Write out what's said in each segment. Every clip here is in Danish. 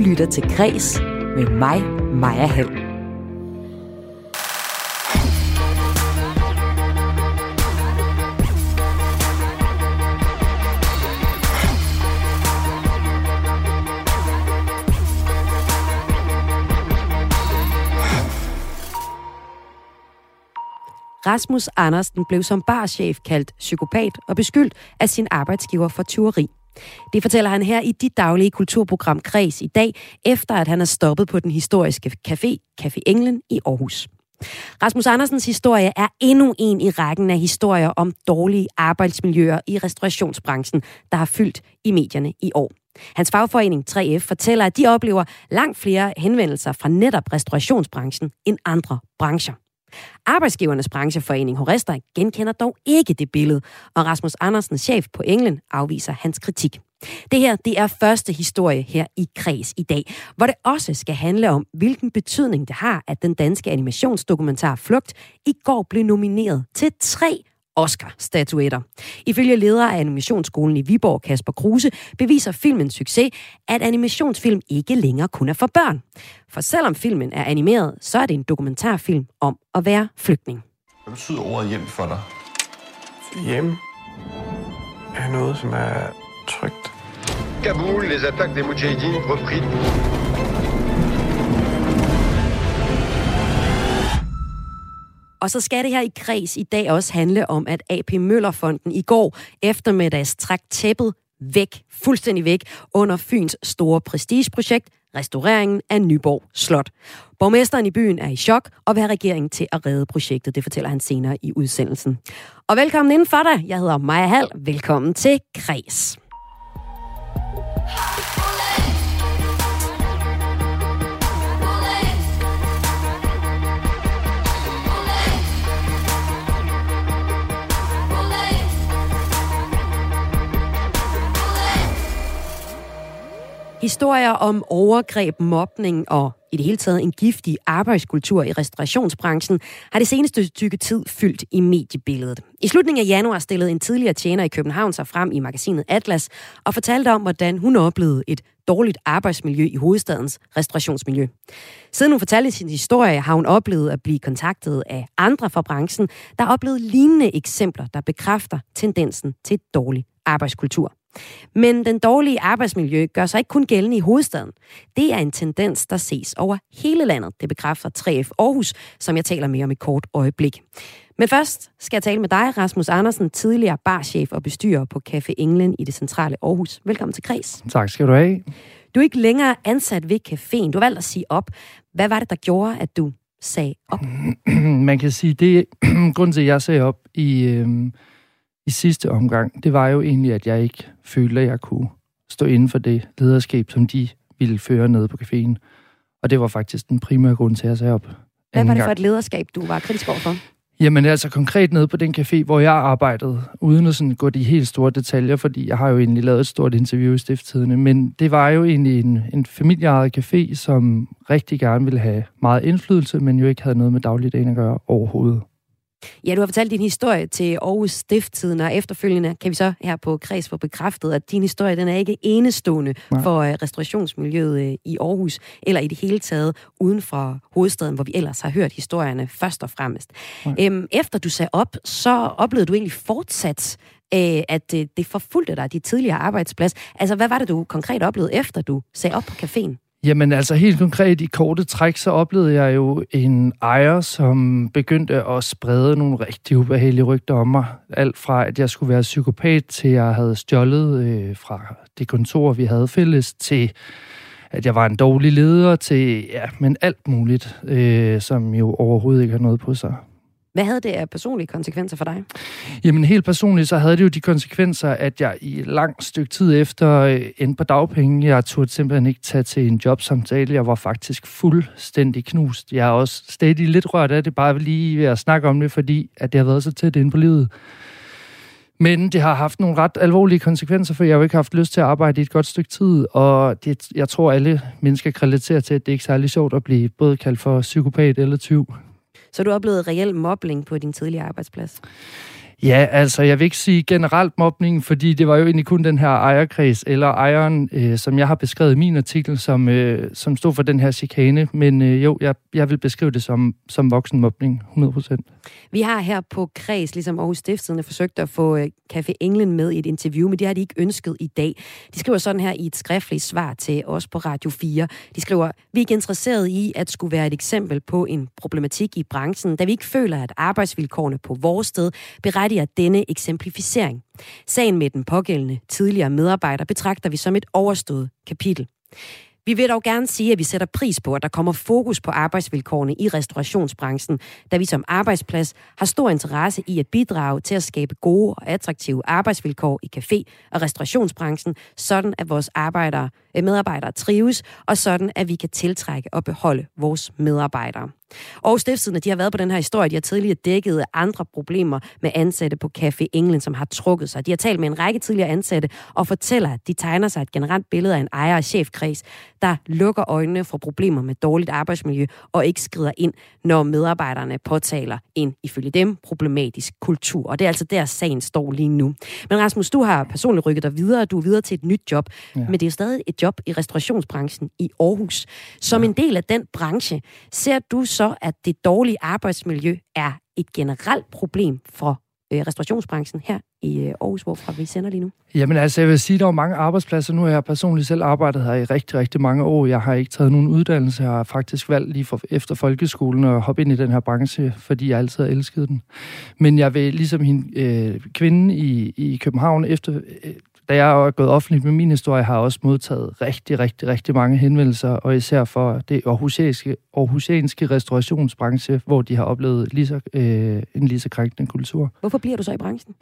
lytter til Græs med mig, Maja Hall. Rasmus Andersen blev som barchef kaldt psykopat og beskyldt af sin arbejdsgiver for tyveri. Det fortæller han her i dit daglige kulturprogram Kreds i dag, efter at han er stoppet på den historiske café, Café Englen i Aarhus. Rasmus Andersens historie er endnu en i rækken af historier om dårlige arbejdsmiljøer i restaurationsbranchen, der har fyldt i medierne i år. Hans fagforening 3F fortæller, at de oplever langt flere henvendelser fra netop restaurationsbranchen end andre brancher. Arbejdsgivernes brancheforening Horester genkender dog ikke det billede, og Rasmus Andersen, chef på England, afviser hans kritik. Det her det er første historie her i Kreds i dag, hvor det også skal handle om, hvilken betydning det har, at den danske animationsdokumentar Flugt i går blev nomineret til tre Oscar-statuetter. Ifølge leder af animationsskolen i Viborg, Kasper Kruse, beviser filmens succes, at animationsfilm ikke længere kun er for børn. For selvom filmen er animeret, så er det en dokumentarfilm om at være flygtning. Hvad betyder ordet hjem for dig? Hjem er noget, som er trygt. Kaboul, les attaques des Moudjahidines repris. Og så skal det her i kreds i dag også handle om, at AP Møllerfonden i går eftermiddags trak tæppet væk, fuldstændig væk, under Fyns store prestigeprojekt, restaureringen af Nyborg Slot. Borgmesteren i byen er i chok og vil have regeringen til at redde projektet. Det fortæller han senere i udsendelsen. Og velkommen inden for dig. Jeg hedder Maja Hall. Velkommen til Kres. Historier om overgreb, mobning og i det hele taget en giftig arbejdskultur i restaurationsbranchen har det seneste stykke tid fyldt i mediebilledet. I slutningen af januar stillede en tidligere tjener i København sig frem i magasinet Atlas og fortalte om, hvordan hun oplevede et dårligt arbejdsmiljø i hovedstadens restaurationsmiljø. Siden hun fortalte sin historie, har hun oplevet at blive kontaktet af andre fra branchen, der har oplevet lignende eksempler, der bekræfter tendensen til et dårlig arbejdskultur. Men den dårlige arbejdsmiljø gør sig ikke kun gældende i hovedstaden. Det er en tendens, der ses over hele landet. Det bekræfter 3F Aarhus, som jeg taler mere om et kort øjeblik. Men først skal jeg tale med dig, Rasmus Andersen, tidligere barchef og bestyrer på Café England i det centrale Aarhus. Velkommen til Kreds. Tak skal du have. Du er ikke længere ansat ved caféen. Du har valgt at sige op. Hvad var det, der gjorde, at du sagde op? Man kan sige, det grunden til, at jeg sagde op i... Øh i sidste omgang, det var jo egentlig, at jeg ikke følte, at jeg kunne stå inden for det lederskab, som de ville føre ned på caféen. Og det var faktisk den primære grund til, at jeg sagde op. Hvad var det for et lederskab, du var kritisk for? Jamen altså konkret nede på den café, hvor jeg arbejdede, uden at sådan gå de helt store detaljer, fordi jeg har jo egentlig lavet et stort interview i stifttidene, men det var jo egentlig en, en familieejet café, som rigtig gerne ville have meget indflydelse, men jo ikke havde noget med dagligdagen at gøre overhovedet. Ja, du har fortalt din historie til Aarhus Stifttiden, og efterfølgende kan vi så her på Kreds få bekræftet, at din historie den er ikke enestående Nej. for uh, restaurationsmiljøet uh, i Aarhus, eller i det hele taget uden for hovedstaden, hvor vi ellers har hørt historierne først og fremmest. Øhm, efter du sagde op, så oplevede du egentlig fortsat, uh, at uh, det forfulgte dig, dit tidligere arbejdsplads. Altså, hvad var det, du konkret oplevede, efter du sagde op på caféen? Jamen altså helt konkret i korte træk, så oplevede jeg jo en ejer, som begyndte at sprede nogle rigtig ubehagelige rygter om mig. Alt fra, at jeg skulle være psykopat, til jeg havde stjålet øh, fra det kontor, vi havde fælles, til at jeg var en dårlig leder, til ja, men alt muligt, øh, som jo overhovedet ikke har noget på sig. Hvad havde det af personlige konsekvenser for dig? Jamen helt personligt, så havde det jo de konsekvenser, at jeg i lang stykke tid efter øh, endte på dagpenge, jeg turde simpelthen ikke tage til en jobsamtale. Jeg var faktisk fuldstændig knust. Jeg er også stadig lidt rørt af det, bare lige ved at snakke om det, fordi at det har været så tæt inde på livet. Men det har haft nogle ret alvorlige konsekvenser, for jeg har jo ikke haft lyst til at arbejde i et godt stykke tid, og det, jeg tror, alle mennesker kan relatere til, at det ikke er særlig sjovt at blive både kaldt for psykopat eller tyv. Så du oplevede reel mobling på din tidligere arbejdsplads? Ja, altså jeg vil ikke sige generelt mobning, fordi det var jo egentlig kun den her ejerkreds, eller ejeren, øh, som jeg har beskrevet i min artikel, som, øh, som stod for den her chikane. Men øh, jo, jeg, jeg vil beskrive det som, som voksenmobning, 100%. Vi har her på Kreds, ligesom Aarhus Stiftstidende, forsøgt at få øh, Café England med i et interview, men det har de ikke ønsket i dag. De skriver sådan her i et skriftligt svar til os på Radio 4. De skriver, vi er ikke interesseret i at skulle være et eksempel på en problematik i branchen, da vi ikke føler, at arbejdsvilkårene på vores sted berettiger denne eksemplificering. Sagen med den pågældende tidligere medarbejder betragter vi som et overstået kapitel. Vi vil dog gerne sige, at vi sætter pris på, at der kommer fokus på arbejdsvilkårene i restaurationsbranchen, da vi som arbejdsplads har stor interesse i at bidrage til at skabe gode og attraktive arbejdsvilkår i café- og restaurationsbranchen, sådan at vores arbejdere, medarbejdere trives, og sådan at vi kan tiltrække og beholde vores medarbejdere. Og stiftsiderne, de har været på den her historie. De har tidligere dækket andre problemer med ansatte på Café England, som har trukket sig. De har talt med en række tidligere ansatte og fortæller, at de tegner sig et generelt billede af en ejer- og chefkreds, der lukker øjnene for problemer med dårligt arbejdsmiljø og ikke skrider ind, når medarbejderne påtaler en, ifølge dem, problematisk kultur. Og det er altså der, sagen står lige nu. Men Rasmus, du har personligt rykket dig videre. Du er videre til et nyt job. Ja. Men det er jo stadig et job i restaurationsbranchen i Aarhus. Som en del af den branche, ser du så, at det dårlige arbejdsmiljø er et generelt problem for øh, restaurationsbranchen her i øh, Aarhus, hvorfra vi sender lige nu? Jamen altså, jeg vil sige, at der er mange arbejdspladser. Nu har jeg personligt selv arbejdet her i rigtig, rigtig mange år. Jeg har ikke taget nogen uddannelse. Jeg har faktisk valgt lige for, efter folkeskolen at hoppe ind i den her branche, fordi jeg altid har elsket den. Men jeg vil ligesom hende, øh, kvinden i, i København, efter, øh, da jeg er gået offentligt med min historie, har jeg også modtaget rigtig, rigtig, rigtig mange henvendelser, og især for det aarhusianske, aarhusianske restaurationsbranche, hvor de har oplevet lige så, øh, en lige så krænkende kultur. Hvorfor bliver du så i branchen?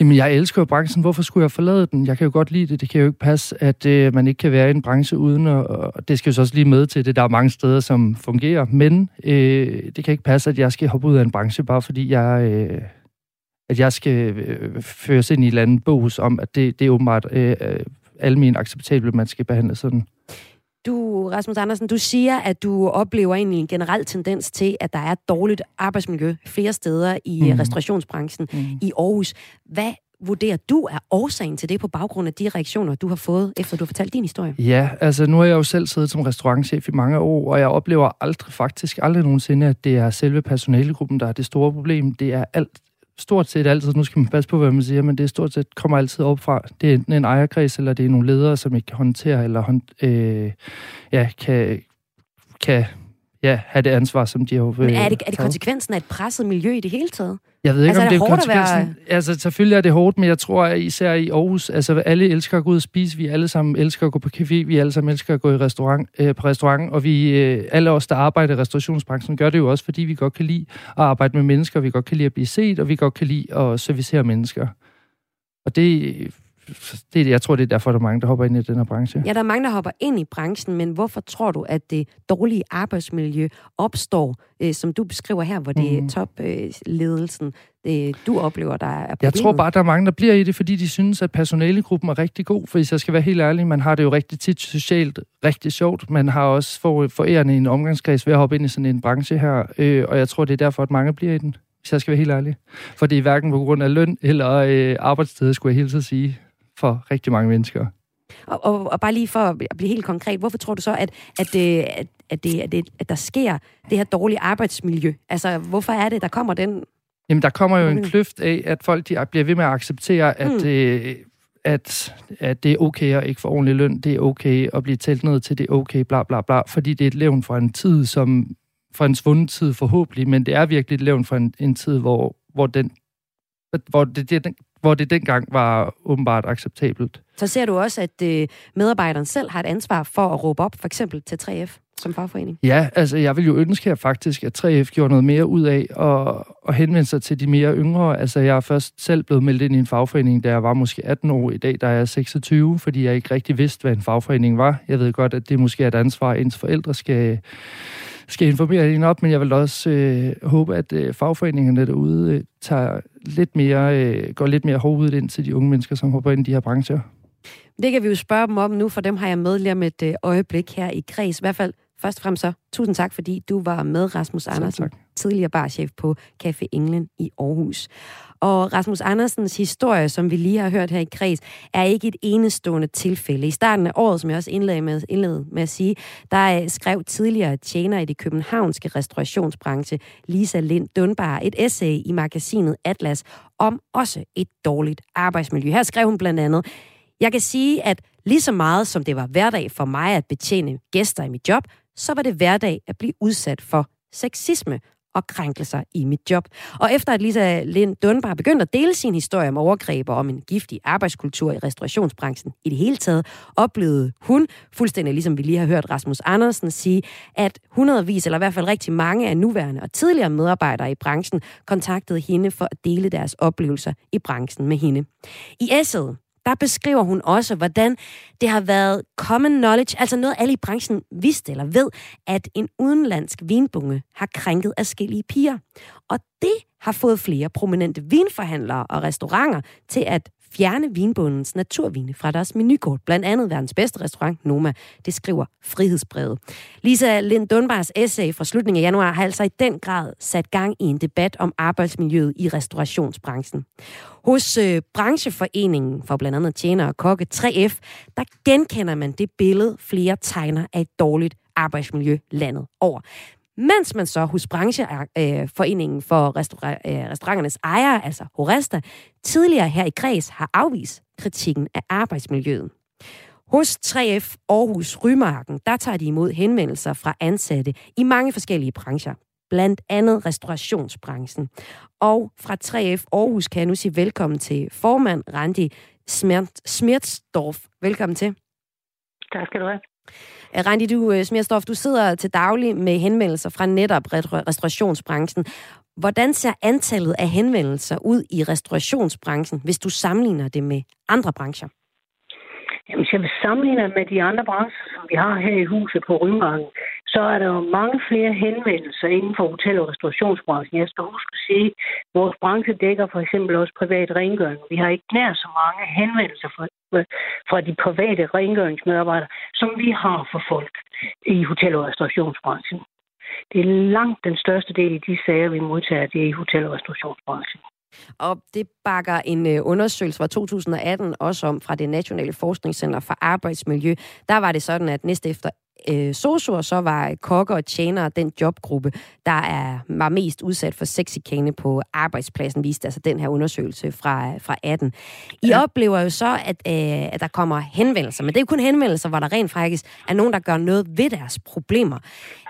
Jamen, jeg elsker jo branchen. Hvorfor skulle jeg forlade den? Jeg kan jo godt lide det. Det kan jo ikke passe, at øh, man ikke kan være i en branche uden, og, og det skal jo så også lige med til det. Der er mange steder, som fungerer, men øh, det kan ikke passe, at jeg skal hoppe ud af en branche, bare fordi jeg... Øh, at jeg skal øh, føres ind i et eller andet bogs om, at det, det er åbenbart øh, øh almen acceptabelt, at man skal behandle sådan. Du, Rasmus Andersen, du siger, at du oplever egentlig en generel tendens til, at der er dårligt arbejdsmiljø flere steder i mm. restaurationsbranchen mm. i Aarhus. Hvad vurderer du er årsagen til det på baggrund af de reaktioner, du har fået, efter du har fortalt din historie? Ja, altså nu har jeg jo selv siddet som restaurantchef i mange år, og jeg oplever aldrig, faktisk aldrig nogensinde, at det er selve personalegruppen, der er det store problem. Det er alt stort set altid, nu skal man passe på, hvad man siger, men det er stort set kommer altid op fra, det er enten en ejerkreds, eller det er nogle ledere, som ikke kan håndtere, eller hånd, øh, ja, kan, kan ja, have det ansvar, som de har Men er det, er det konsekvensen af et presset miljø i det hele taget? Jeg ved ikke, altså, om det er, det er konsekvensen. Være... Altså, selvfølgelig er det hårdt, men jeg tror at især i Aarhus, altså alle elsker at gå ud og spise, vi alle sammen elsker at gå på café, vi alle sammen elsker at gå i restaurant, øh, på restaurant, og vi, øh, alle os, der arbejder i restaurationsbranchen, gør det jo også, fordi vi godt kan lide at arbejde med mennesker, vi godt kan lide at blive set, og vi godt kan lide at servicere mennesker. Og det det, jeg tror, det er derfor, der er mange, der hopper ind i den her branche. Ja, der er mange, der hopper ind i branchen, men hvorfor tror du, at det dårlige arbejdsmiljø opstår, øh, som du beskriver her, hvor det mm. er topledelsen, øh, du oplever, der er problemet? Jeg tror bare, der er mange, der bliver i det, fordi de synes, at personalegruppen er rigtig god. For hvis jeg skal være helt ærlig, man har det jo rigtig tit socialt rigtig sjovt. Man har også for, forærende en omgangskreds ved at hoppe ind i sådan en branche her, øh, og jeg tror, det er derfor, at mange bliver i den hvis jeg skal være helt ærlig. For det er hverken på grund af løn eller øh, arbejdstid, skulle jeg helt så sige for rigtig mange mennesker. Og, og, og bare lige for at blive helt konkret, hvorfor tror du så, at, at, det, at, at, det, at, det, at der sker det her dårlige arbejdsmiljø? Altså, hvorfor er det, der kommer den... Jamen, der kommer jo en kløft af, at folk de bliver ved med at acceptere, at, mm. øh, at, at det er okay at ikke få ordentlig løn, det er okay at blive talt ned til, det er okay, bla bla bla, fordi det er et levn fra en tid, som fra en svunden tid forhåbentlig, men det er virkelig et levn fra en, en tid, hvor, hvor den hvor det, det, hvor det dengang var åbenbart acceptabelt. Så ser du også, at øh, medarbejderen selv har et ansvar for at råbe op, for eksempel til 3F som fagforening? Ja, altså jeg vil jo ønske her faktisk, at 3F gjorde noget mere ud af at, at henvende sig til de mere yngre. Altså jeg er først selv blevet meldt ind i en fagforening, da jeg var måske 18 år. I dag der er jeg 26, fordi jeg ikke rigtig vidste, hvad en fagforening var. Jeg ved godt, at det måske er et ansvar, ens forældre skal skal informere en op, men jeg vil også øh, håbe, at øh, fagforeningerne derude øh, tager lidt mere, øh, går lidt mere hårdt ind til de unge mennesker, som hopper ind i de her brancher. Det kan vi jo spørge dem om nu, for dem har jeg med lige om et øh, øjeblik her i kreds. I hvert fald først og fremmest så, tusind tak, fordi du var med, Rasmus Andersen, tak. tidligere barchef på Café England i Aarhus. Og Rasmus Andersens historie, som vi lige har hørt her i Kreds, er ikke et enestående tilfælde. I starten af året, som jeg også indledte med, indledte med at sige, der øh, skrev tidligere tjener i det københavnske restaurationsbranche, Lisa Lind Dunbar, et essay i magasinet Atlas om også et dårligt arbejdsmiljø. Her skrev hun blandt andet, jeg kan sige, at lige så meget som det var hverdag for mig at betjene gæster i mit job, så var det hverdag at blive udsat for sexisme og krænkelser i mit job. Og efter at Lisa Lind Dunbar begyndte at dele sin historie om overgreb og om en giftig arbejdskultur i restaurationsbranchen i det hele taget, oplevede hun, fuldstændig ligesom vi lige har hørt Rasmus Andersen sige, at hundredvis, eller i hvert fald rigtig mange af nuværende og tidligere medarbejdere i branchen, kontaktede hende for at dele deres oplevelser i branchen med hende. I essayet der beskriver hun også, hvordan det har været common knowledge, altså noget alle i branchen vidste eller ved, at en udenlandsk vinbunge har krænket afskillige piger. Og det har fået flere prominente vinforhandlere og restauranter til at fjerne vinbundens naturvine fra deres menukort. Blandt andet verdens bedste restaurant, Noma. Det skriver Frihedsbrevet. Lisa Lind Dunbars essay fra slutningen af januar har altså i den grad sat gang i en debat om arbejdsmiljøet i restaurationsbranchen. Hos øh, brancheforeningen for blandt andet tjener og kokke 3F, der genkender man det billede, flere tegner af et dårligt arbejdsmiljø landet over. Mens man så hos brancheforeningen øh, for restaur- øh, restauranternes ejere, altså Horesta, tidligere her i Græs har afvist kritikken af arbejdsmiljøet. Hos 3F Aarhus Rymarken, der tager de imod henvendelser fra ansatte i mange forskellige brancher. Blandt andet restaurationsbranchen. Og fra 3F Aarhus kan jeg nu sige velkommen til formand Randi Smertsdorf. Velkommen til. Tak skal du have. Øh, Randi, du, øh, Smirstof, du sidder til daglig med henvendelser fra netop restaurationsbranchen. Hvordan ser antallet af henvendelser ud i restaurationsbranchen, hvis du sammenligner det med andre brancher? Jamen, hvis jeg vil sammenligne med de andre brancher, som vi har her i huset på Rymarken, så er der jo mange flere henvendelser inden for hotel- og restaurationsbranchen. Jeg skal huske at sige, at vores branche dækker for eksempel også privat rengøring. Vi har ikke nær så mange henvendelser fra, fra de private rengøringsmedarbejdere, som vi har for folk i hotel- og restaurationsbranchen. Det er langt den største del af de sager, vi modtager, det er i hotel- og restaurationsbranchen. Og det bakker en øh, undersøgelse fra 2018 også om fra det Nationale Forskningscenter for Arbejdsmiljø. Der var det sådan, at næste efter øh, sosuer, så var kokker og tjenere den jobgruppe, der er, var mest udsat for sexikane på arbejdspladsen, viste altså den her undersøgelse fra, fra 18. I ja. oplever jo så, at, øh, at der kommer henvendelser, men det er jo kun henvendelser, hvor der rent faktisk er nogen, der gør noget ved deres problemer.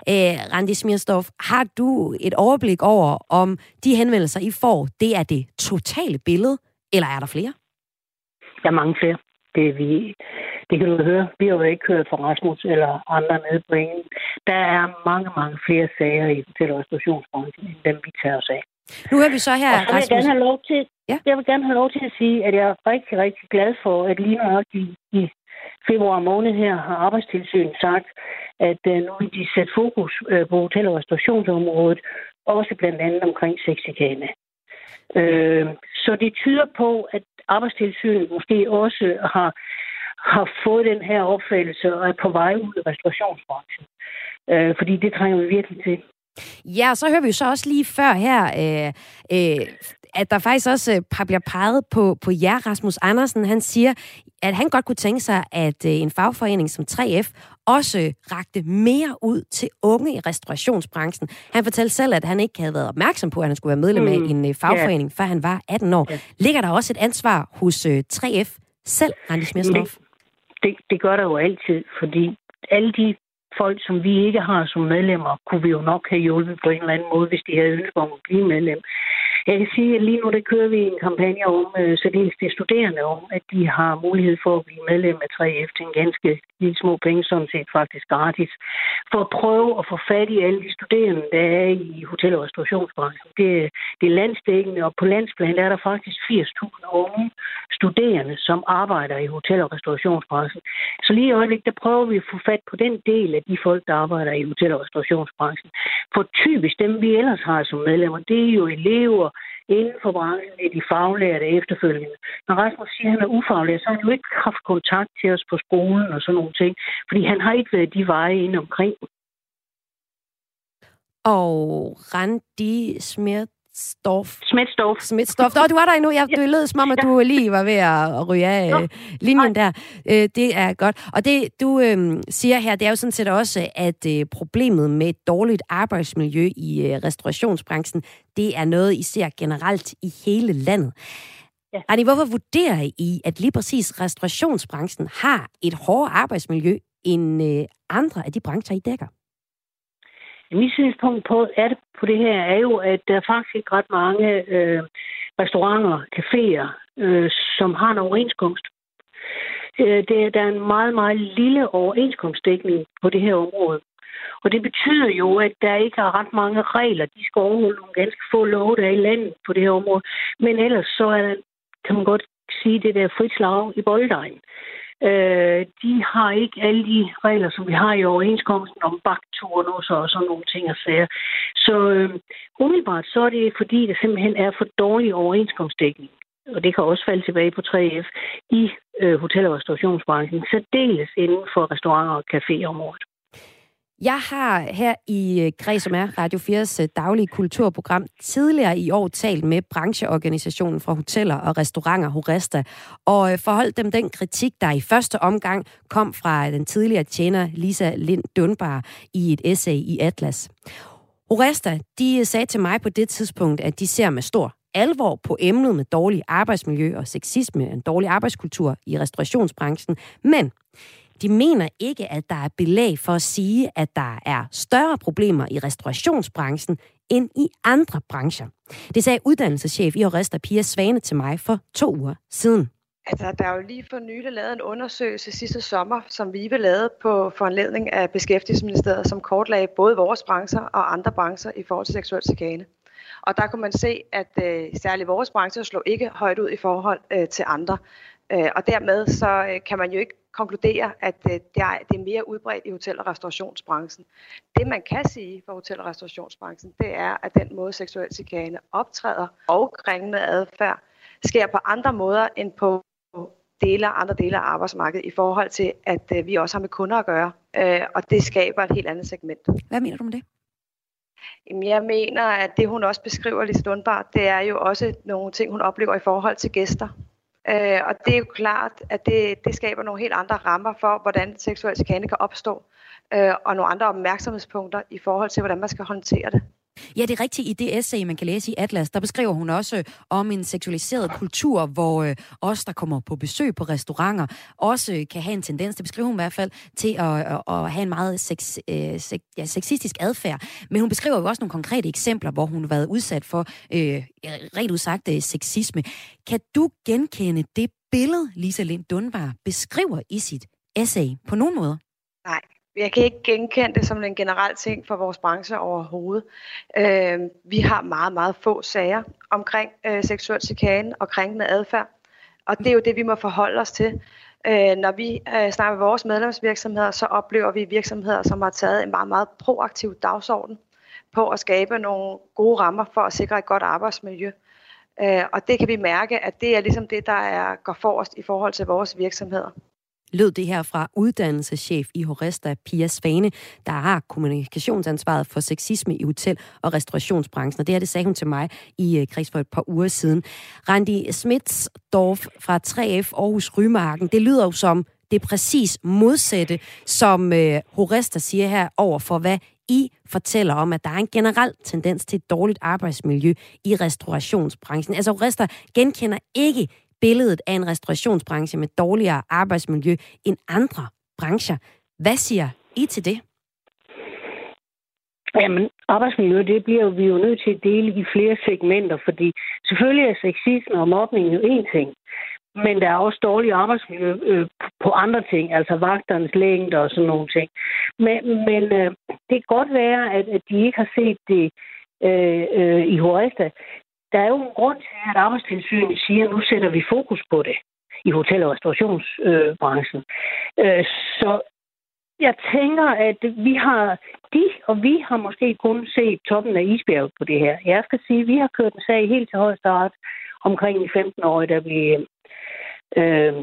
Øh, Randi Smirstorff, har du et overblik over, om de henvendelser, I får, det er det totale billede, eller er der flere? Der er mange flere. Det, er vi, det kan du høre. Vi har jo ikke hørt fra Rasmus eller andre nede på ingen. Der er mange, mange flere sager i og restaurationsbranchen, end dem vi tager os af. Nu har vi så her, og så vil jeg gerne have lov til, ja. jeg vil gerne have lov til at sige, at jeg er rigtig, rigtig glad for, at lige nok i, i februar måned her har Arbejdstilsynet sagt, at uh, nu vil de sætte fokus uh, på hotel- og restaurationsområdet, også blandt andet omkring sexikane. Uh, så det tyder på, at Arbejdstilsynet måske også har har fået den her opfattelse og er på vej ud af restaurationsbranchen. Øh, fordi det trænger vi virkelig til. Ja, så hører vi jo så også lige før her, øh, øh, at der faktisk også øh, bliver peget på, på jer, Rasmus Andersen. Han siger, at han godt kunne tænke sig, at øh, en fagforening som 3F også rakte mere ud til unge i restaurationsbranchen. Han fortalte selv, at han ikke havde været opmærksom på, at han skulle være medlem af mm. en øh, fagforening, yeah. før han var 18 år. Yeah. Ligger der også et ansvar hos øh, 3F selv, Randi Smerstorff? Det, det gør der jo altid, fordi alle de folk, som vi ikke har som medlemmer, kunne vi jo nok have hjulpet på en eller anden måde, hvis de havde ønsket om at blive medlem. Jeg kan sige, at lige nu der kører vi en kampagne om, øh, så dels de studerende om, at de har mulighed for at blive medlem af 3F til en ganske lille små penge, sådan set faktisk gratis, for at prøve at få fat i alle de studerende, der er i hotel- og restaurationsbranchen. Det, det er landsdækkende, og på landsplan der er der faktisk 80.000 unge studerende, som arbejder i hotel- og restaurationsbranchen. Så lige i øjeblikket, der prøver vi at få fat på den del af de folk, der arbejder i hotel- og restaurationsbranchen. For typisk dem, vi ellers har som medlemmer, det er jo elever, inden for branchen er de faglærte efterfølgende. Når Rasmus siger, at han er ufaglært, så har han jo ikke haft kontakt til os på skolen og sådan nogle ting, fordi han har ikke været de veje ind omkring. Og Randi Smirt Stof. Smetstorf. Smetstorf. Nå, du var der endnu. Jeg, det lød som om, at du lige var ved at ryge af øh, linjen der. Øh, det er godt. Og det, du øh, siger her, det er jo sådan set også, at øh, problemet med et dårligt arbejdsmiljø i øh, restaurationsbranchen, det er noget, I ser generelt i hele landet. Ja. Arne, hvorfor vurderer I, at lige præcis restaurationsbranchen har et hårdere arbejdsmiljø end øh, andre af de brancher, I dækker? Mit synspunkt på, er det på det her er jo, at der er faktisk ikke ret mange øh, restauranter, caféer, øh, som har en overenskomst. Øh, det, der er en meget, meget lille overenskomstdækning på det her område. Og det betyder jo, at der ikke er ret mange regler. De skal overholde nogle ganske få love, der er i landet på det her område. Men ellers så er der, kan man godt sige, det der frit slag i Boldejen. Øh, de har ikke alle de regler, som vi har i overenskomsten om bakturnos og sådan nogle ting og sager. Så øh, umiddelbart så er det fordi, det simpelthen er for dårlig overenskomstdækning. Og det kan også falde tilbage på 3F i øh, hotel- og restaurationsbranchen, særdeles inden for restauranter og caféområdet. Jeg har her i øh, Græs, som er Radio 4's øh, daglige kulturprogram, tidligere i år talt med brancheorganisationen fra hoteller og restauranter, Horesta, og øh, forholdt dem den kritik, der i første omgang kom fra den tidligere tjener Lisa Lind Dunbar i et essay i Atlas. Horesta, de sagde til mig på det tidspunkt, at de ser med stor alvor på emnet med dårlig arbejdsmiljø og sexisme, en dårlig arbejdskultur i restaurationsbranchen, men de mener ikke, at der er belæg for at sige, at der er større problemer i restaurationsbranchen end i andre brancher. Det sagde uddannelseschef i Oresta Pia Svane til mig for to uger siden. Altså, der er jo lige for nylig lavet en undersøgelse sidste sommer, som vi vil lave på foranledning af Beskæftigelsesministeriet, som kortlagde både vores brancher og andre brancher i forhold til seksuel chikane. Og der kunne man se, at øh, særligt vores branche slog ikke højt ud i forhold øh, til andre. Øh, og dermed så øh, kan man jo ikke konkludere, at øh, det, er, det er mere udbredt i hotel- og restaurationsbranchen. Det man kan sige for hotel- og restaurationsbranchen, det er, at den måde seksuel chikane optræder og kringende adfærd sker på andre måder end på dele andre dele af arbejdsmarkedet i forhold til, at øh, vi også har med kunder at gøre, øh, og det skaber et helt andet segment. Hvad mener du med det? Jamen, jeg mener, at det hun også beskriver lidt stundbart, det er jo også nogle ting, hun oplever i forhold til gæster. Øh, og det er jo klart, at det, det skaber nogle helt andre rammer for, hvordan seksuel chikane kan opstå, øh, og nogle andre opmærksomhedspunkter i forhold til, hvordan man skal håndtere det. Ja, det er rigtigt. I det essay, man kan læse i Atlas, der beskriver hun også øh, om en seksualiseret kultur, hvor øh, os, der kommer på besøg på restauranter, også øh, kan have en tendens, det beskriver hun i hvert fald, til at, at, at have en meget sex, øh, sex, ja, sexistisk adfærd. Men hun beskriver jo også nogle konkrete eksempler, hvor hun har været udsat for, øh, rent udsagt, øh, sexisme. Kan du genkende det billede, Lisa Lind Dunbar beskriver i sit essay på nogen måde? Nej, jeg kan ikke genkende det som en generel ting for vores branche overhovedet. Øh, vi har meget, meget få sager omkring øh, seksuel chikane og krænkende adfærd. Og det er jo det, vi må forholde os til. Øh, når vi øh, snakker med vores medlemsvirksomheder, så oplever vi virksomheder, som har taget en meget, meget proaktiv dagsorden på at skabe nogle gode rammer for at sikre et godt arbejdsmiljø. Øh, og det kan vi mærke, at det er ligesom det, der er, går forrest i forhold til vores virksomheder lød det her fra uddannelseschef i Horesta, Pia Svane, der har kommunikationsansvaret for sexisme i hotel- og restaurationsbranchen. Og det her, det sagde hun til mig i øh, kreds for et par uger siden. Randi Smitsdorf fra 3F Aarhus Rymarken, det lyder jo som det præcis modsatte, som øh, Horesta siger her over for, hvad I fortæller om, at der er en generel tendens til et dårligt arbejdsmiljø i restaurationsbranchen. Altså Horesta genkender ikke billedet af en restaurationsbranche med dårligere arbejdsmiljø end andre brancher. Hvad siger I til det? Jamen, arbejdsmiljø, det bliver vi jo nødt til at dele i flere segmenter, fordi selvfølgelig er sexisme og mobning jo én ting, men der er også dårlig arbejdsmiljø øh, på andre ting, altså vagternes længde og sådan nogle ting. Men, men øh, det kan godt være, at, at de ikke har set det øh, øh, i Horesta, der er jo en grund til, at arbejdstilsynet siger, at nu sætter vi fokus på det i hotel- og restaurationsbranchen. Øh, så jeg tænker, at vi har, de og vi har måske kun set toppen af isbjerget på det her. Jeg skal sige, at vi har kørt en sag helt til højesteret omkring de 15 år, der blev, øh,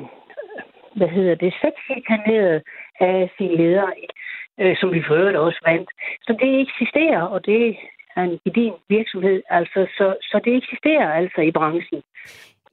hvad hedder det, sexikaneret af sin leder. øh, som vi for øvrigt også vandt. Så det eksisterer, og det er en gedin virksomhed, altså, så, så det eksisterer altså i branchen.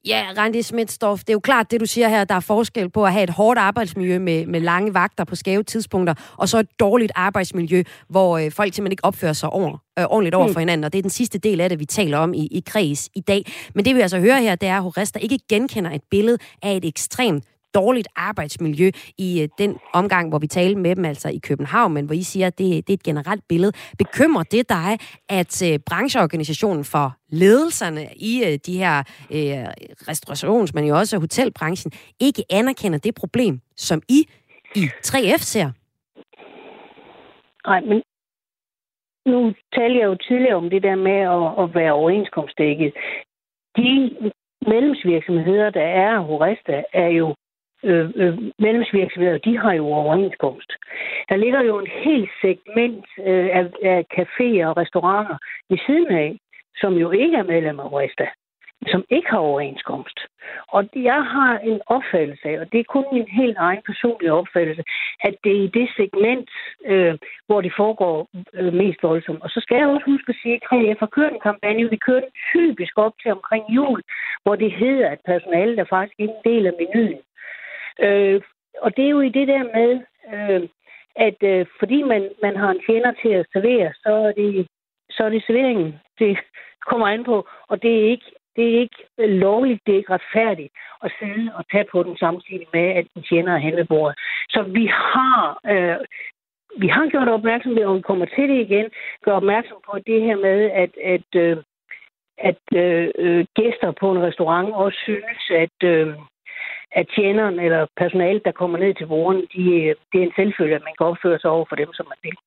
Ja, Randi Smitsdorf, det er jo klart, det du siger her, der er forskel på at have et hårdt arbejdsmiljø med, med lange vagter på skæve tidspunkter, og så et dårligt arbejdsmiljø, hvor øh, folk simpelthen ikke opfører sig over, øh, ordentligt over mm. for hinanden, og det er den sidste del af det, vi taler om i, i kreds i dag. Men det vi altså hører her, det er, at Horesta ikke genkender et billede af et ekstremt dårligt arbejdsmiljø i øh, den omgang, hvor vi talte med dem, altså i København, men hvor I siger, at det, det er et generelt billede. Bekymrer det dig, at øh, brancheorganisationen for ledelserne i øh, de her øh, restaurations, men jo også hotelbranchen, ikke anerkender det problem, som I i 3F ser? Nej, men nu talte jeg jo tidligere om det der med at, at være overenskomstdækket. De medlemsvirksomheder, der er Horesta, er jo øh, øh, medlemsvirksomheder, de har jo overenskomst. Der ligger jo en helt segment øh, af, af caféer og restauranter ved siden af, som jo ikke er medlem af Resta, som ikke har overenskomst. Og jeg har en opfattelse af, og det er kun min helt egen personlige opfattelse, at det er i det segment, øh, hvor det foregår øh, mest voldsomt. Og så skal jeg også huske at sige, at jeg har kørt en kampagne, vi kørte typisk op til omkring jul, hvor det hedder, at personalet er faktisk ikke en del af menuen. Øh, og det er jo i det der med, øh, at øh, fordi man, man har en tjener til at servere, så er det, så er det serveringen, det kommer an på. Og det er ikke, det er ikke lovligt, det er ikke retfærdigt at sidde og tage på den samtidig med, at en tjener er hen ved bordet. Så vi har... Øh, vi har gjort opmærksom på, og vi kommer til det igen, gør opmærksom på det her med, at, at, øh, at øh, øh gæster på en restaurant også synes, at, øh, at tjeneren eller personalet, der kommer ned til brugeren, de, det er en selvfølge, at man kan opføre sig over for dem, som man vil.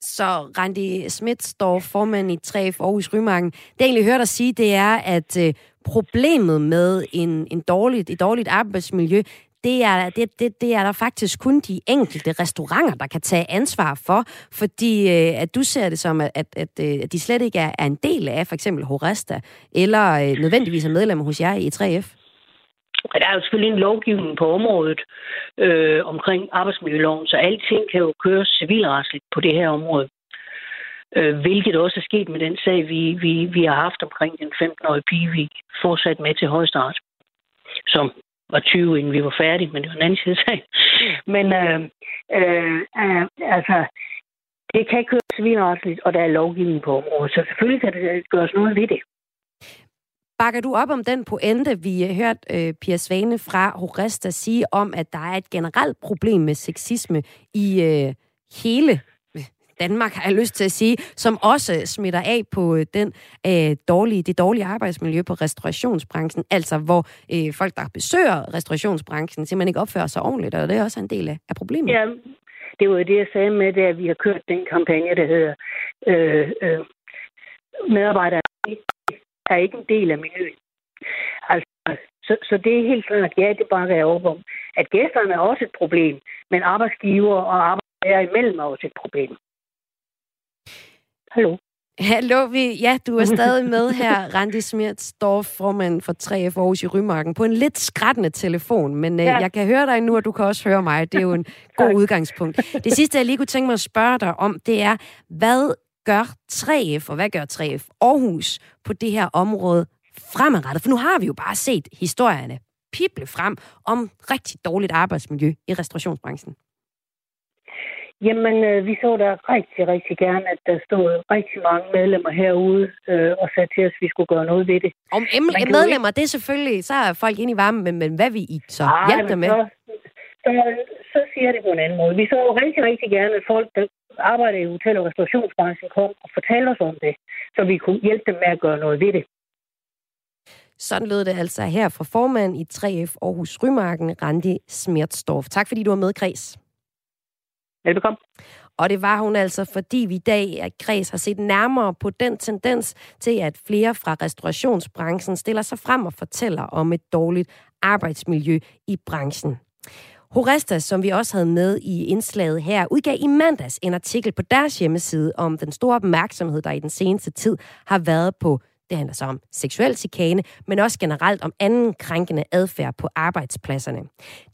Så Randi står formand i 3 for Aarhus Rymarken. Det jeg egentlig hørte dig sige, det er, at øh, problemet med en, en dårligt, et dårligt arbejdsmiljø, det er, det, det, det er der faktisk kun de enkelte restauranter, der kan tage ansvar for, fordi øh, at du ser det som, at, at, at, øh, at de slet ikke er, er en del af for eksempel Horesta, eller øh, nødvendigvis er medlemmer hos jer i 3F. Der er jo selvfølgelig en lovgivning på området øh, omkring arbejdsmiljøloven, så alting kan jo køres civilretsligt på det her område. Øh, hvilket også er sket med den sag, vi, vi, vi har haft omkring den 15-årige pige, vi fortsat med til højstart, som var 20, inden vi var færdige, men det var en anden side sag. Men øh, øh, øh, altså, det kan køres civilretsligt, og der er lovgivning på området, så selvfølgelig kan det gøres noget ved det. Bakker du op om den pointe, vi har hørt øh, Pia Svane fra Horesta sige om, at der er et generelt problem med sexisme i øh, hele Danmark, har jeg lyst til at sige, som også smitter af på øh, den øh, dårlige, det dårlige arbejdsmiljø på restaurationsbranchen, altså hvor øh, folk, der besøger restaurationsbranchen, simpelthen ikke opfører sig ordentligt, og det er også en del af, af problemet. Ja, det var jo det, jeg sagde med, det, at vi har kørt den kampagne, der hedder øh, øh, medarbejdere er ikke en del af menuen. Altså, så, så det er helt klart, ja, det bakker jeg op om. At gæsterne er også et problem, men arbejdsgiver og arbejdsgiver imellem er også et problem. Hallo? Hallo, vi, ja, du er stadig med her, Randi Smirtsdorf, formand for 3F Aarhus i Rymarken, på en lidt skrættende telefon, men øh, ja. jeg kan høre dig nu, og du kan også høre mig. Det er jo en god udgangspunkt. Det sidste, jeg lige kunne tænke mig at spørge dig om, det er, hvad gør 3F, og hvad gør 3F Aarhus på det her område fremadrettet? For nu har vi jo bare set historierne pible frem om rigtig dårligt arbejdsmiljø i restaurationsbranchen. Jamen, øh, vi så da rigtig, rigtig gerne, at der stod rigtig mange medlemmer herude øh, og sagde til os, at vi skulle gøre noget ved det. Om em- medlemmer, ikke... det er selvfølgelig, så er folk inde i varmen, men, men hvad vi I så Ej, hjælpe dem med? Så, så, så siger det på en anden måde. Vi så rigtig, rigtig gerne, at folk, der arbejder i hotel- og restaurationsbranchen, kom og fortalte os om det, så vi kunne hjælpe dem med at gøre noget ved det. Sådan lød det altså her fra formand i 3F Aarhus Rymarken, Randi Smertsdorf. Tak fordi du var med, Græs. Velbekomme. Og det var hun altså, fordi vi i dag at Græs har set nærmere på den tendens til, at flere fra restaurationsbranchen stiller sig frem og fortæller om et dårligt arbejdsmiljø i branchen. Horesta, som vi også havde med i indslaget her, udgav i mandags en artikel på deres hjemmeside om den store opmærksomhed, der i den seneste tid har været på Det handler så om seksuel chikane, men også generelt om anden krænkende adfærd på arbejdspladserne.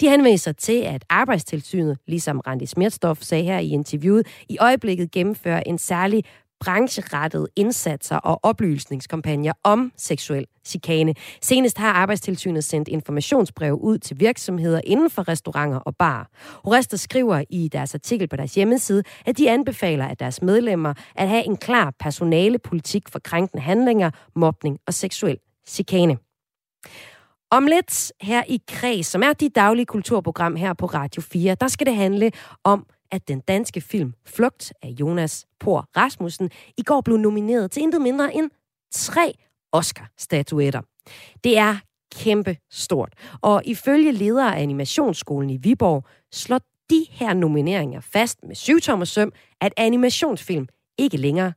De henviser til, at Arbejdstilsynet, ligesom Randi Smirtstof sagde her i interviewet, i øjeblikket gennemfører en særlig brancherettede indsatser og oplysningskampagner om seksuel chikane. Senest har Arbejdstilsynet sendt informationsbrev ud til virksomheder inden for restauranter og bar. Horester skriver i deres artikel på deres hjemmeside, at de anbefaler at deres medlemmer at have en klar personalepolitik for krænkende handlinger, mobning og seksuel chikane. Om lidt her i Kreds, som er dit daglige kulturprogram her på Radio 4, der skal det handle om at den danske film Flugt af Jonas Por Rasmussen i går blev nomineret til intet mindre end tre Oscar-statuetter. Det er kæmpe stort. Og ifølge ledere af animationsskolen i Viborg, slår de her nomineringer fast med syvtommersøm, at animationsfilm ikke længere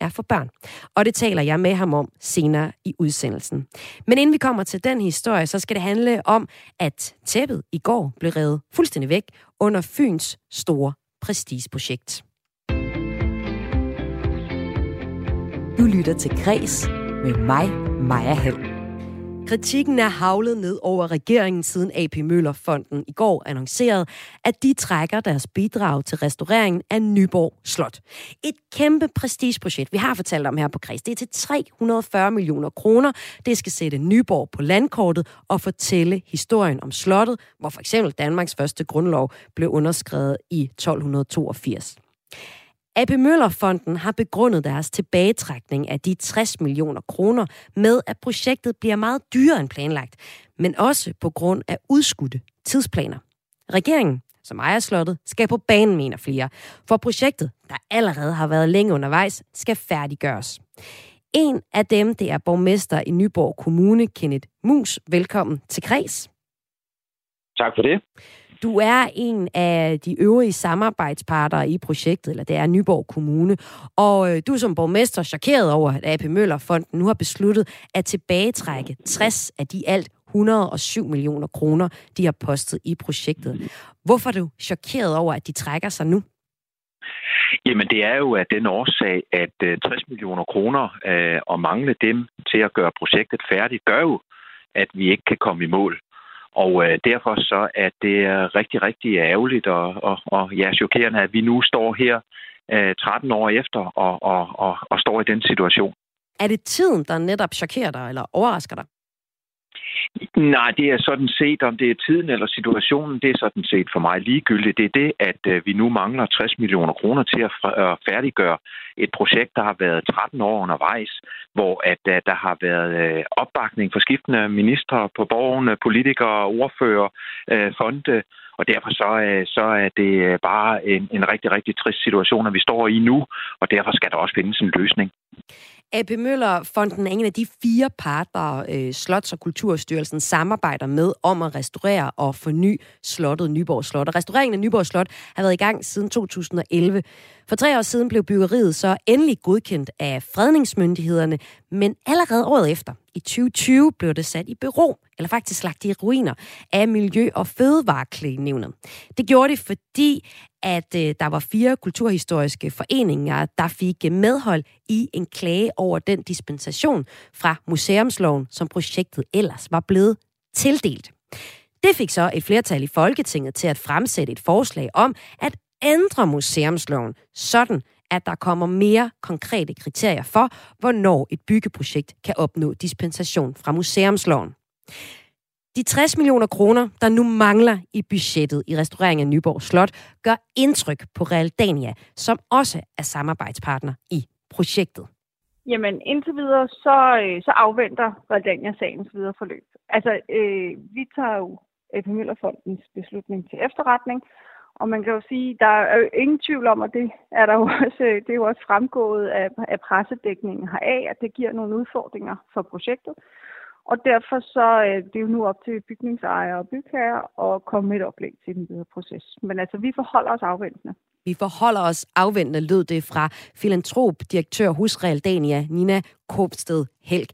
er for børn. Og det taler jeg med ham om senere i udsendelsen. Men inden vi kommer til den historie, så skal det handle om, at tæppet i går blev revet fuldstændig væk under Fyns store prestigeprojekt. Du lytter til Græs med mig, Maja Hall. Kritikken er havlet ned over regeringen siden AP Møller-fonden i går annoncerede, at de trækker deres bidrag til restaureringen af Nyborg Slot. Et kæmpe prestigeprojekt, vi har fortalt om her på Kreds. Det er til 340 millioner kroner. Det skal sætte Nyborg på landkortet og fortælle historien om slottet, hvor for eksempel Danmarks første grundlov blev underskrevet i 1282. AP Møller-fonden har begrundet deres tilbagetrækning af de 60 millioner kroner med, at projektet bliver meget dyrere end planlagt, men også på grund af udskudte tidsplaner. Regeringen, som ejer slottet, skal på banen, mener flere, for projektet, der allerede har været længe undervejs, skal færdiggøres. En af dem, det er borgmester i Nyborg Kommune, Kenneth Mus. Velkommen til Kreds. Tak for det. Du er en af de øvrige samarbejdspartnere i projektet, eller det er Nyborg Kommune, og øh, du er som borgmester chokeret over, at AP Møller Fonden nu har besluttet at tilbagetrække 60 af de alt 107 millioner kroner, de har postet i projektet. Hvorfor er du chokeret over, at de trækker sig nu? Jamen det er jo af den årsag, at øh, 60 millioner kroner øh, og mangle dem til at gøre projektet færdigt, gør jo, at vi ikke kan komme i mål. Og øh, derfor så er det øh, rigtig, rigtig ærgerligt og, og, og ja, chokerende, at vi nu står her øh, 13 år efter og, og, og, og står i den situation. Er det tiden, der netop chokerer dig eller overrasker dig? Nej, det er sådan set, om det er tiden eller situationen, det er sådan set for mig ligegyldigt. Det er det, at øh, vi nu mangler 60 millioner kroner til at færdiggøre et projekt, der har været 13 år undervejs, hvor at øh, der har været øh, opbakning for skiftende ministre på borgerne, politikere, ordfører, fonde, og derfor så, så er det bare en, en rigtig, rigtig trist situation, at vi står i nu, og derfor skal der også findes en løsning. AP Møller-fonden er en af de fire partnere, øh, Slots- og Kulturstyrelsen samarbejder med om at restaurere og forny slottet Nyborg Slot. Og restaureringen af Nyborg Slot har været i gang siden 2011. For tre år siden blev byggeriet så endelig godkendt af fredningsmyndighederne, men allerede året efter, i 2020, blev det sat i bero, eller faktisk lagt i ruiner, af Miljø- og Fødevareklagenævnet. Det gjorde det, fordi at øh, der var fire kulturhistoriske foreninger, der fik medhold i en klage over den dispensation fra museumsloven, som projektet ellers var blevet tildelt. Det fik så et flertal i Folketinget til at fremsætte et forslag om at ændre museumsloven, sådan at der kommer mere konkrete kriterier for, hvornår et byggeprojekt kan opnå dispensation fra museumsloven. De 60 millioner kroner, der nu mangler i budgettet i restaureringen af Nyborg Slot, gør indtryk på Realdania, som også er samarbejdspartner i projektet. Jamen indtil videre, så, øh, så afventer Realdania sagens videre forløb. Altså, øh, vi tager jo AP Møllerfondens beslutning til efterretning, og man kan jo sige, der er jo ingen tvivl om, at det er der jo også, øh, det er jo også fremgået af, af pressedækningen heraf, at det giver nogle udfordringer for projektet. Og derfor så øh, det er jo nu op til bygningsejere og bygherrer at komme med et oplæg til den videre proces. Men altså, vi forholder os afventende. Vi forholder os afventende, lød det fra filantrop, direktør hos Realdania, Nina Kåbsted Helg.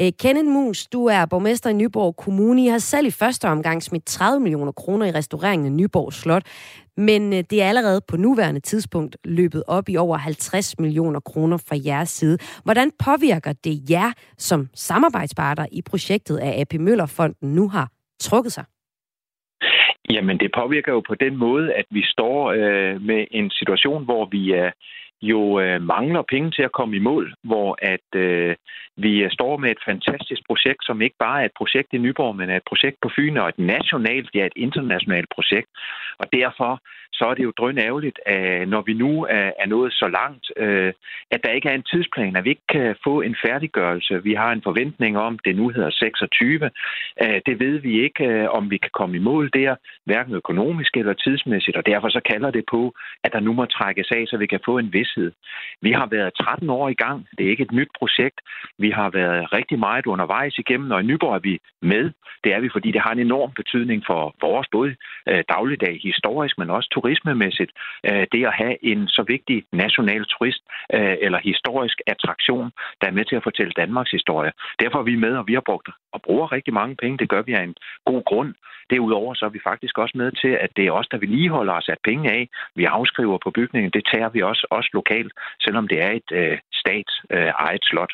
Øh, Kenneth Mus, du er borgmester i Nyborg Kommune. I har selv i første omgang smidt 30 millioner kroner i restaureringen af Nyborg Slot, men øh, det er allerede på nuværende tidspunkt løbet op i over 50 millioner kroner fra jeres side. Hvordan påvirker det jer som samarbejdspartner i projektet, at AP Møllerfonden nu har trukket sig? Jamen, det påvirker jo på den måde, at vi står øh, med en situation, hvor vi er jo øh, mangler penge til at komme i mål, hvor at øh, vi øh, står med et fantastisk projekt, som ikke bare er et projekt i Nyborg, men er et projekt på Fyn, og et nationalt, ja et internationalt projekt. Og derfor så er det jo drøn ærgerligt, at øh, når vi nu er, er nået så langt, øh, at der ikke er en tidsplan, at vi ikke kan få en færdiggørelse. Vi har en forventning om, det nu hedder 26. Øh, det ved vi ikke, øh, om vi kan komme i mål der, hverken økonomisk eller tidsmæssigt, og derfor så kalder det på, at der nu må trækkes af, så vi kan få en vis vidshed. Vi har været 13 år i gang. Det er ikke et nyt projekt. Vi har været rigtig meget undervejs igennem, og i Nyborg er vi med. Det er vi, fordi det har en enorm betydning for vores både øh, dagligdag historisk, men også turismemæssigt, øh, det at have en så vigtig national turist øh, eller historisk attraktion, der er med til at fortælle Danmarks historie. Derfor er vi med, og vi har brugt og bruger rigtig mange penge. Det gør vi af en god grund. Derudover så er vi faktisk også med til, at det er os, der vedligeholder os sat penge af. Vi afskriver på bygningen. Det tager vi også, også lokalt, selvom det er et øh, stats øh, eget slot.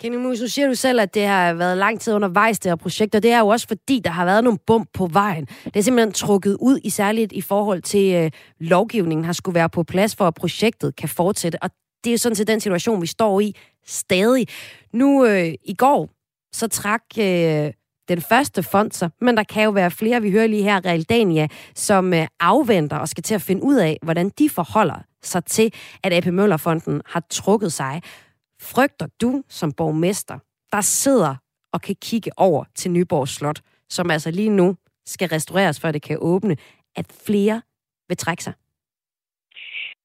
Kenny Mus, nu siger du selv, at det har været lang tid undervejs, det her projekt, og det er jo også fordi, der har været nogle bump på vejen. Det er simpelthen trukket ud, i særligt i forhold til øh, lovgivningen har skulle være på plads, for at projektet kan fortsætte. Og det er jo sådan set den situation, vi står i stadig. Nu øh, i går, så trak øh, den første fond men der kan jo være flere, vi hører lige her, Realdania, som øh, afventer og skal til at finde ud af, hvordan de forholder sig til, at AP Møllerfonden har trukket sig. Frygter du som borgmester, der sidder og kan kigge over til Nyborg Slot, som altså lige nu skal restaureres, før det kan åbne, at flere vil trække sig?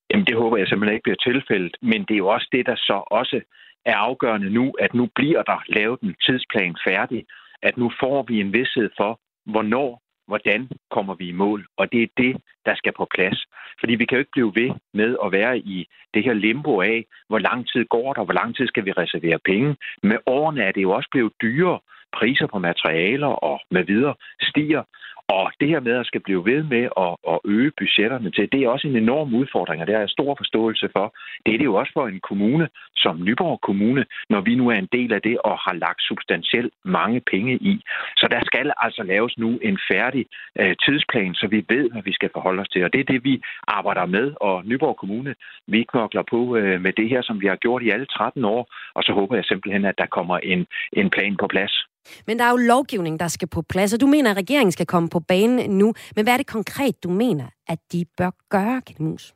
Jamen, det håber jeg simpelthen ikke bliver tilfældet, men det er jo også det, der så også er afgørende nu, at nu bliver der lavet en tidsplan færdig, at nu får vi en vidshed for, hvornår, hvordan kommer vi i mål. Og det er det, der skal på plads. Fordi vi kan jo ikke blive ved med at være i det her limbo af, hvor lang tid går der, hvor lang tid skal vi reservere penge. Med årene er det jo også blevet dyrere. Priser på materialer og med videre stiger. Og det her med at skal blive ved med at, at øge budgetterne til, det er også en enorm udfordring, og det har jeg stor forståelse for. Det er det jo også for en kommune som Nyborg Kommune, når vi nu er en del af det og har lagt substantielt mange penge i. Så der skal altså laves nu en færdig øh, tidsplan, så vi ved, hvad vi skal forholde os til. Og det er det, vi arbejder med, og Nyborg Kommune, vi knokler på øh, med det her, som vi har gjort i alle 13 år, og så håber jeg simpelthen, at der kommer en, en plan på plads. Men der er jo lovgivning, der skal på plads, og du mener, at regeringen skal komme på banen nu. Men hvad er det konkret, du mener, at de bør gøre, Kjell Mus?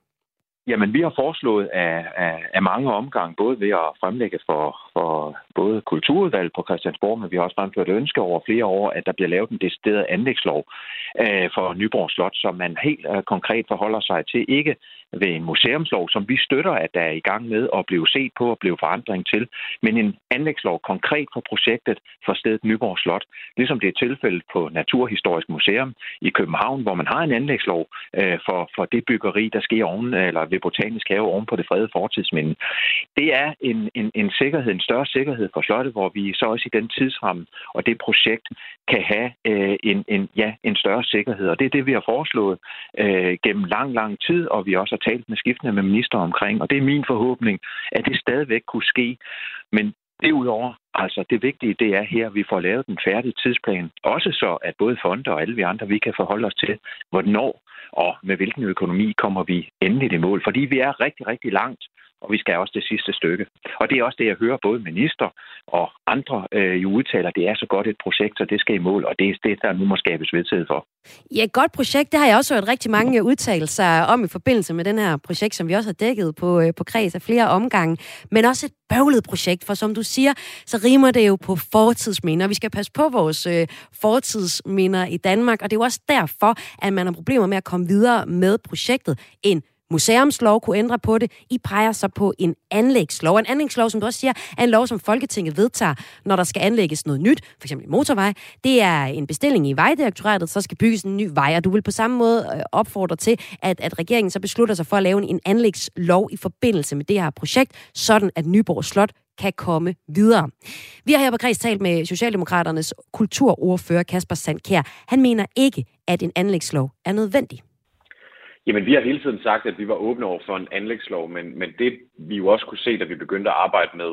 Jamen, vi har foreslået af, af, af mange omgange, både ved at fremlægge for, for både kulturudvalget på Christiansborg, men vi har også fremført ønske over flere år, at der bliver lavet en decideret anlægslov øh, for Nyborg Slot, som man helt øh, konkret forholder sig til. Ikke ved en museumslov, som vi støtter, at der er i gang med at blive set på og blive forandring til, men en anlægslov konkret for projektet for stedet Nyborg Slot, ligesom det er tilfældet på Naturhistorisk Museum i København, hvor man har en anlægslov øh, for, for det byggeri, der sker oven, eller ved Botanisk Have oven på det fredede fortidsminde. Det er en, en, en sikkerhed, en større sikkerhed for slottet, hvor vi så også i den tidsramme og det projekt kan have øh, en, en, ja, en større sikkerhed. Og det er det, vi har foreslået øh, gennem lang, lang tid, og vi også og talt med skiftende med minister omkring. Og det er min forhåbning, at det stadigvæk kunne ske. Men Derudover, altså det vigtige, det er her, at vi får lavet den færdige tidsplan. Også så, at både fonde og alle vi andre, vi kan forholde os til, hvornår og med hvilken økonomi kommer vi endeligt i mål. Fordi vi er rigtig, rigtig langt og vi skal også det sidste stykke. Og det er også det, jeg hører både minister og andre øh, jo udtaler, det er så godt et projekt, så det skal i mål, og det er det, der nu må skabes vedtaget for. Ja, et godt projekt, det har jeg også hørt rigtig mange udtalelser om i forbindelse med den her projekt, som vi også har dækket på, øh, på kreds af flere omgange, men også et bøvlet projekt, for som du siger, så rimer det jo på fortidsminder. Vi skal passe på vores øh, fortidsminder i Danmark, og det er jo også derfor, at man har problemer med at komme videre med projektet. En museumslov kunne ændre på det. I peger så på en anlægslov. En anlægslov, som du også siger, er en lov, som Folketinget vedtager, når der skal anlægges noget nyt, f.eks. en motorvej. Det er en bestilling i Vejdirektoratet, så skal bygges en ny vej, og du vil på samme måde øh, opfordre til, at, at regeringen så beslutter sig for at lave en anlægslov i forbindelse med det her projekt, sådan at Nyborg Slot kan komme videre. Vi har her på Kreds talt med Socialdemokraternes kulturordfører Kasper Sandkær. Han mener ikke, at en anlægslov er nødvendig. Jamen, vi har hele tiden sagt, at vi var åbne over for en anlægslov, men, men det vi jo også kunne se, da vi begyndte at arbejde med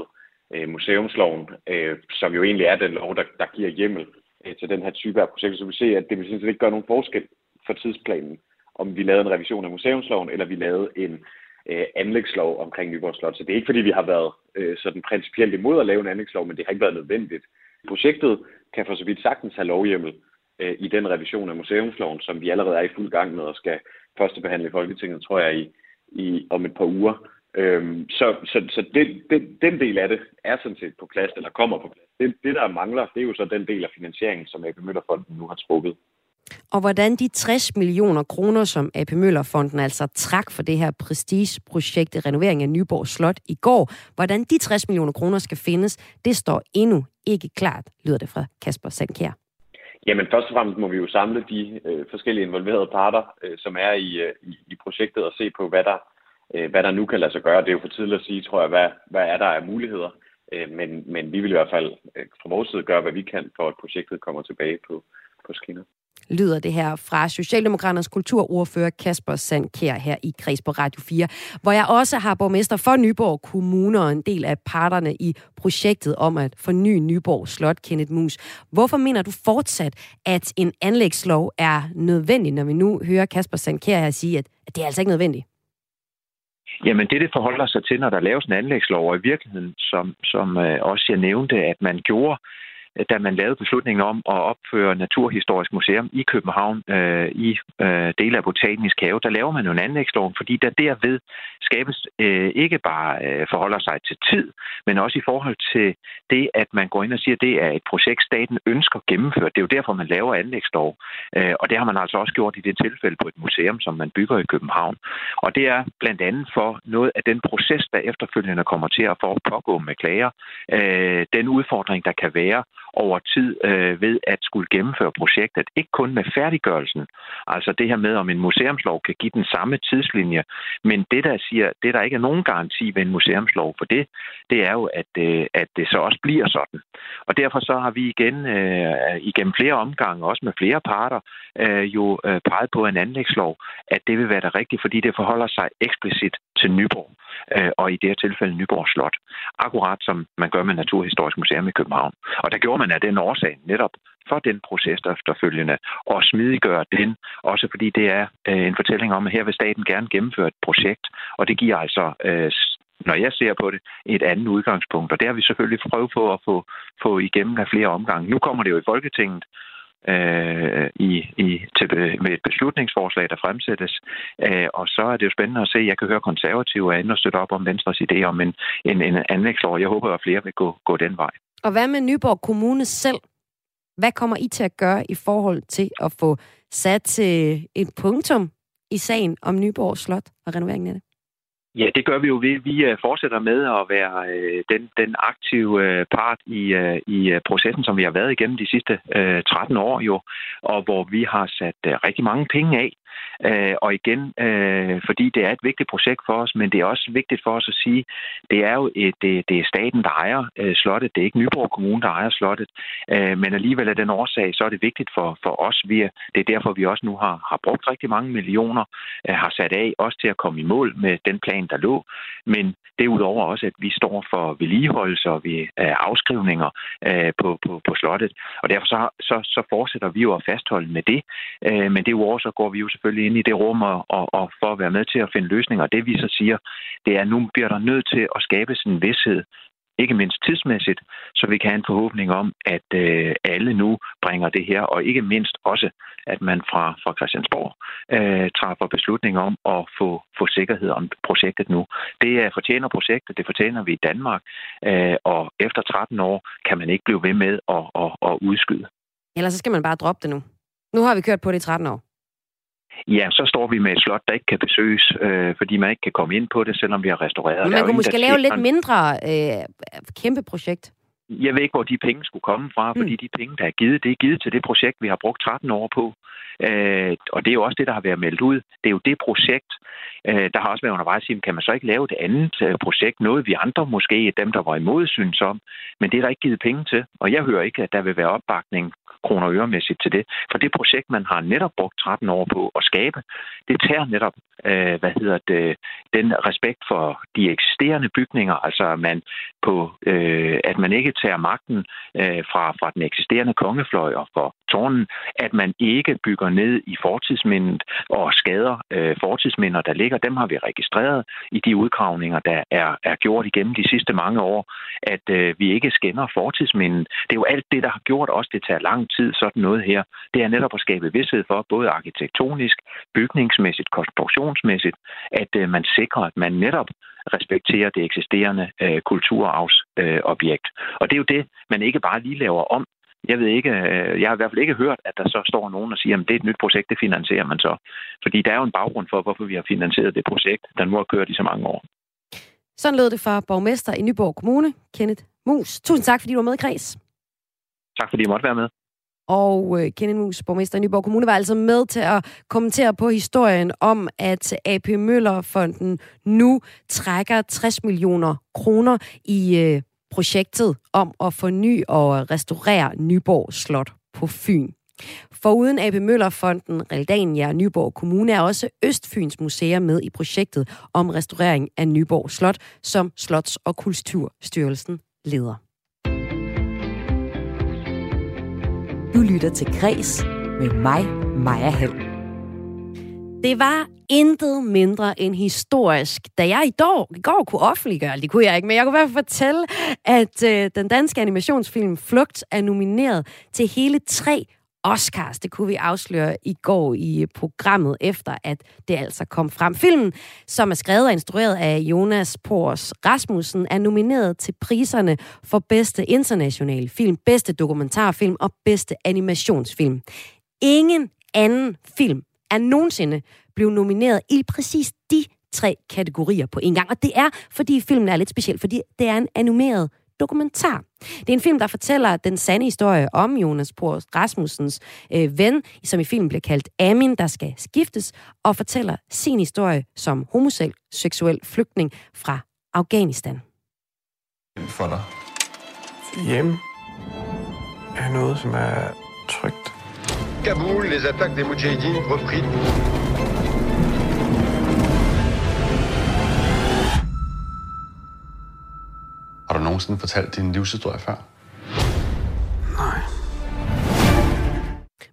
øh, museumsloven, øh, som jo egentlig er den lov, der, der giver hjemmel øh, til den her type af projekter, så vi se, at det vil ikke gøre nogen forskel for tidsplanen, om vi lavede en revision af museumsloven, eller vi lavede en øh, anlægslov omkring Nyborg Slot. Så det er ikke, fordi vi har været øh, sådan principielt imod at lave en anlægslov, men det har ikke været nødvendigt. Projektet kan for så vidt sagtens have lovhjemmel øh, i den revision af museumsloven, som vi allerede er i fuld gang med og skal første behandle i Folketinget, tror jeg, i, i om et par uger. Øhm, så så, så det, det, den del af det er sådan set på plads, eller kommer på plads. Det, det, der mangler, det er jo så den del af finansieringen, som AP Møllerfonden nu har trukket. Og hvordan de 60 millioner kroner, som AP Møllerfonden altså trak for det her prestigeprojekt i renovering af Nyborg Slot i går, hvordan de 60 millioner kroner skal findes, det står endnu ikke klart, lyder det fra Kasper Sandkær. Jamen først og fremmest må vi jo samle de øh, forskellige involverede parter, øh, som er i, øh, i, projektet, og se på, hvad der, øh, hvad der nu kan lade sig gøre. Det er jo for tidligt at sige, tror jeg, hvad, hvad er der af muligheder. Øh, men, men vi vil i hvert fald øh, fra vores side gøre, hvad vi kan, for at projektet kommer tilbage på, på skinner lyder det her fra Socialdemokraternes kulturordfører Kasper Sandkær her i Kreds på Radio 4, hvor jeg også har borgmester for Nyborg Kommune og en del af parterne i projektet om at forny Nyborg Slot, Kenneth Mus. Hvorfor mener du fortsat, at en anlægslov er nødvendig, når vi nu hører Kasper Sandkær her sige, at det er altså ikke nødvendigt? Jamen det, det forholder sig til, når der laves en anlægslov, og i virkeligheden, som, som øh, også jeg nævnte, at man gjorde Øh, da man lavede beslutningen om at opføre Naturhistorisk Museum i København øh, i øh, dele af Botanisk Have, der laver man jo en anlægslov, fordi der derved skabes øh, ikke bare øh, forholder sig til tid, men også i forhold til det, at man går ind og siger, at det er et projekt, staten ønsker gennemført. Det er jo derfor, man laver anlægslov. Øh, og det har man altså også gjort i det tilfælde på et museum, som man bygger i København. Og det er blandt andet for noget af den proces, der efterfølgende kommer til at få pågå med klager. Øh, den udfordring, der kan være over tid øh, ved at skulle gennemføre projektet. Ikke kun med færdiggørelsen, altså det her med, om en museumslov kan give den samme tidslinje, men det, der siger, det der ikke er nogen garanti ved en museumslov for det, det er jo, at, øh, at det så også bliver sådan. Og derfor så har vi igen øh, igennem flere omgange, også med flere parter, øh, jo øh, peget på en anlægslov, at det vil være det rigtige, fordi det forholder sig eksplicit til Nyborg, øh, og i det her tilfælde Nyborg Slot. Akkurat som man gør med Naturhistorisk Museum i København. Og der gjorde man af den årsag netop for den proces efterfølgende, og smidiggøre den, også fordi det er øh, en fortælling om, at her vil staten gerne gennemføre et projekt, og det giver altså øh, når jeg ser på det, et andet udgangspunkt. Og det har vi selvfølgelig prøvet på at få, få igennem af flere omgange. Nu kommer det jo i Folketinget, øh, i, i, til, med et beslutningsforslag, der fremsættes. Øh, og så er det jo spændende at se, jeg kan høre konservative er inde og støtte op om Venstres idé om en, en, en anlægslov. Jeg håber, at flere vil gå, gå den vej. Og hvad med Nyborg Kommune selv? Hvad kommer I til at gøre i forhold til at få sat øh, et punktum i sagen om Nyborg Slot og renoveringen af det? Ja, det gør vi jo ved. Vi øh, fortsætter med at være øh, den, den aktive øh, part i, i processen, som vi har været igennem de sidste 13 år jo, og hvor vi har sat rigtig mange penge af Øh, og igen, øh, fordi det er et vigtigt projekt for os, men det er også vigtigt for os at sige, det er jo et, det, det er staten, der ejer øh, slottet. Det er ikke Nyborg Kommune, der ejer slottet. Øh, men alligevel af den årsag, så er det vigtigt for, for os. Vi er, det er derfor, vi også nu har, har brugt rigtig mange millioner, øh, har sat af også til at komme i mål med den plan, der lå. Men derudover også, at vi står for vedligeholdelse og vi, øh, afskrivninger øh, på, på, på slottet. Og derfor så, så, så fortsætter vi jo at fastholde med det. Øh, men derudover så går vi jo selvfølgelig inde i det rum og, og, og for at være med til at finde løsninger. Det vi så siger, det er, at nu bliver der nødt til at skabe sådan en vidshed, ikke mindst tidsmæssigt, så vi kan have en forhåbning om, at øh, alle nu bringer det her, og ikke mindst også, at man fra, fra Christiansborg øh, træffer beslutning om at få, få sikkerhed om projektet nu. Det er, fortjener projektet, det fortjener vi i Danmark, øh, og efter 13 år kan man ikke blive ved med at, at, at udskyde. Ellers så skal man bare droppe det nu. Nu har vi kørt på det i 13 år. Ja, så står vi med et slot, der ikke kan besøges, øh, fordi man ikke kan komme ind på det, selvom vi har restaureret. Men man kunne måske lave lidt mindre øh, kæmpe projekt. Jeg ved ikke, hvor de penge skulle komme fra, fordi mm. de penge, der er givet, det er givet til det projekt, vi har brugt 13 år på. Øh, og det er jo også det, der har været meldt ud. Det er jo det projekt, øh, der har også været undervejs, kan man så ikke lave det andet øh, projekt, noget vi andre, måske dem, der var imod, synes om, men det er der ikke givet penge til. Og jeg hører ikke, at der vil være opbakning kroner og øremæssigt til det. For det projekt, man har netop brugt 13 år på at skabe, det tager netop, øh, hvad hedder det, den respekt for de eksisterende bygninger, altså at man, på, øh, at man ikke tager magten øh, fra, fra den eksisterende kongefløj og for tårnen, at man ikke bygger ned i fortidsmindet og skader øh, fortidsminder, der ligger. Dem har vi registreret i de udgravninger, der er, er gjort igennem de sidste mange år, at øh, vi ikke skænder fortidsmindet. Det er jo alt det, der har gjort os, det tager lang tid, sådan noget her. Det er netop at skabe vidshed for, både arkitektonisk, bygningsmæssigt, konstruktionsmæssigt, at øh, man sikrer, at man netop respekterer det eksisterende øh, kulturarvsobjekt. Øh, og det er jo det, man ikke bare lige laver om. Jeg ved ikke, øh, jeg har i hvert fald ikke hørt, at der så står nogen og siger, at det er et nyt projekt, det finansierer man så. Fordi der er jo en baggrund for, hvorfor vi har finansieret det projekt, der nu har kørt i så mange år. Sådan lød det fra borgmester i Nyborg Kommune, Kenneth Mus. Tusind tak, fordi du var med i Græs. Tak, fordi jeg måtte være med. Og øh, Kenneth Mus, borgmester i Nyborg Kommune, var altså med til at kommentere på historien om, at AP Møller-fonden nu trækker 60 millioner kroner i øh, projektet om at forny og restaurere Nyborg Slot på Fyn. Foruden AP Møller-fonden, Realdania og Nyborg Kommune er også Østfyns Museer med i projektet om restaurering af Nyborg Slot, som Slots- og Kulturstyrelsen leder. Du lytter til Græs med mig, Maja Hall. Det var intet mindre end historisk, da jeg i, dag, i går kunne offentliggøre, det kunne jeg ikke, men jeg kunne i hvert fald fortælle, at øh, den danske animationsfilm Flugt er nomineret til hele tre Oscars. Det kunne vi afsløre i går i programmet, efter at det altså kom frem. Filmen, som er skrevet og instrueret af Jonas Pors Rasmussen, er nomineret til priserne for bedste internationale film, bedste dokumentarfilm og bedste animationsfilm. Ingen anden film er nogensinde blevet nomineret i præcis de tre kategorier på en gang. Og det er, fordi filmen er lidt speciel, fordi det er en animeret dokumentar. Det er en film, der fortæller den sande historie om Jonas Por Rasmussens øh, ven, som i filmen bliver kaldt Amin, der skal skiftes, og fortæller sin historie som homoseksuel flygtning fra Afghanistan. For dig. Hjem er noget, som er trygt. Kaboul, les attaques des Moudjahidines repris. Nogensinde fortalt din livshistorie før? Nej.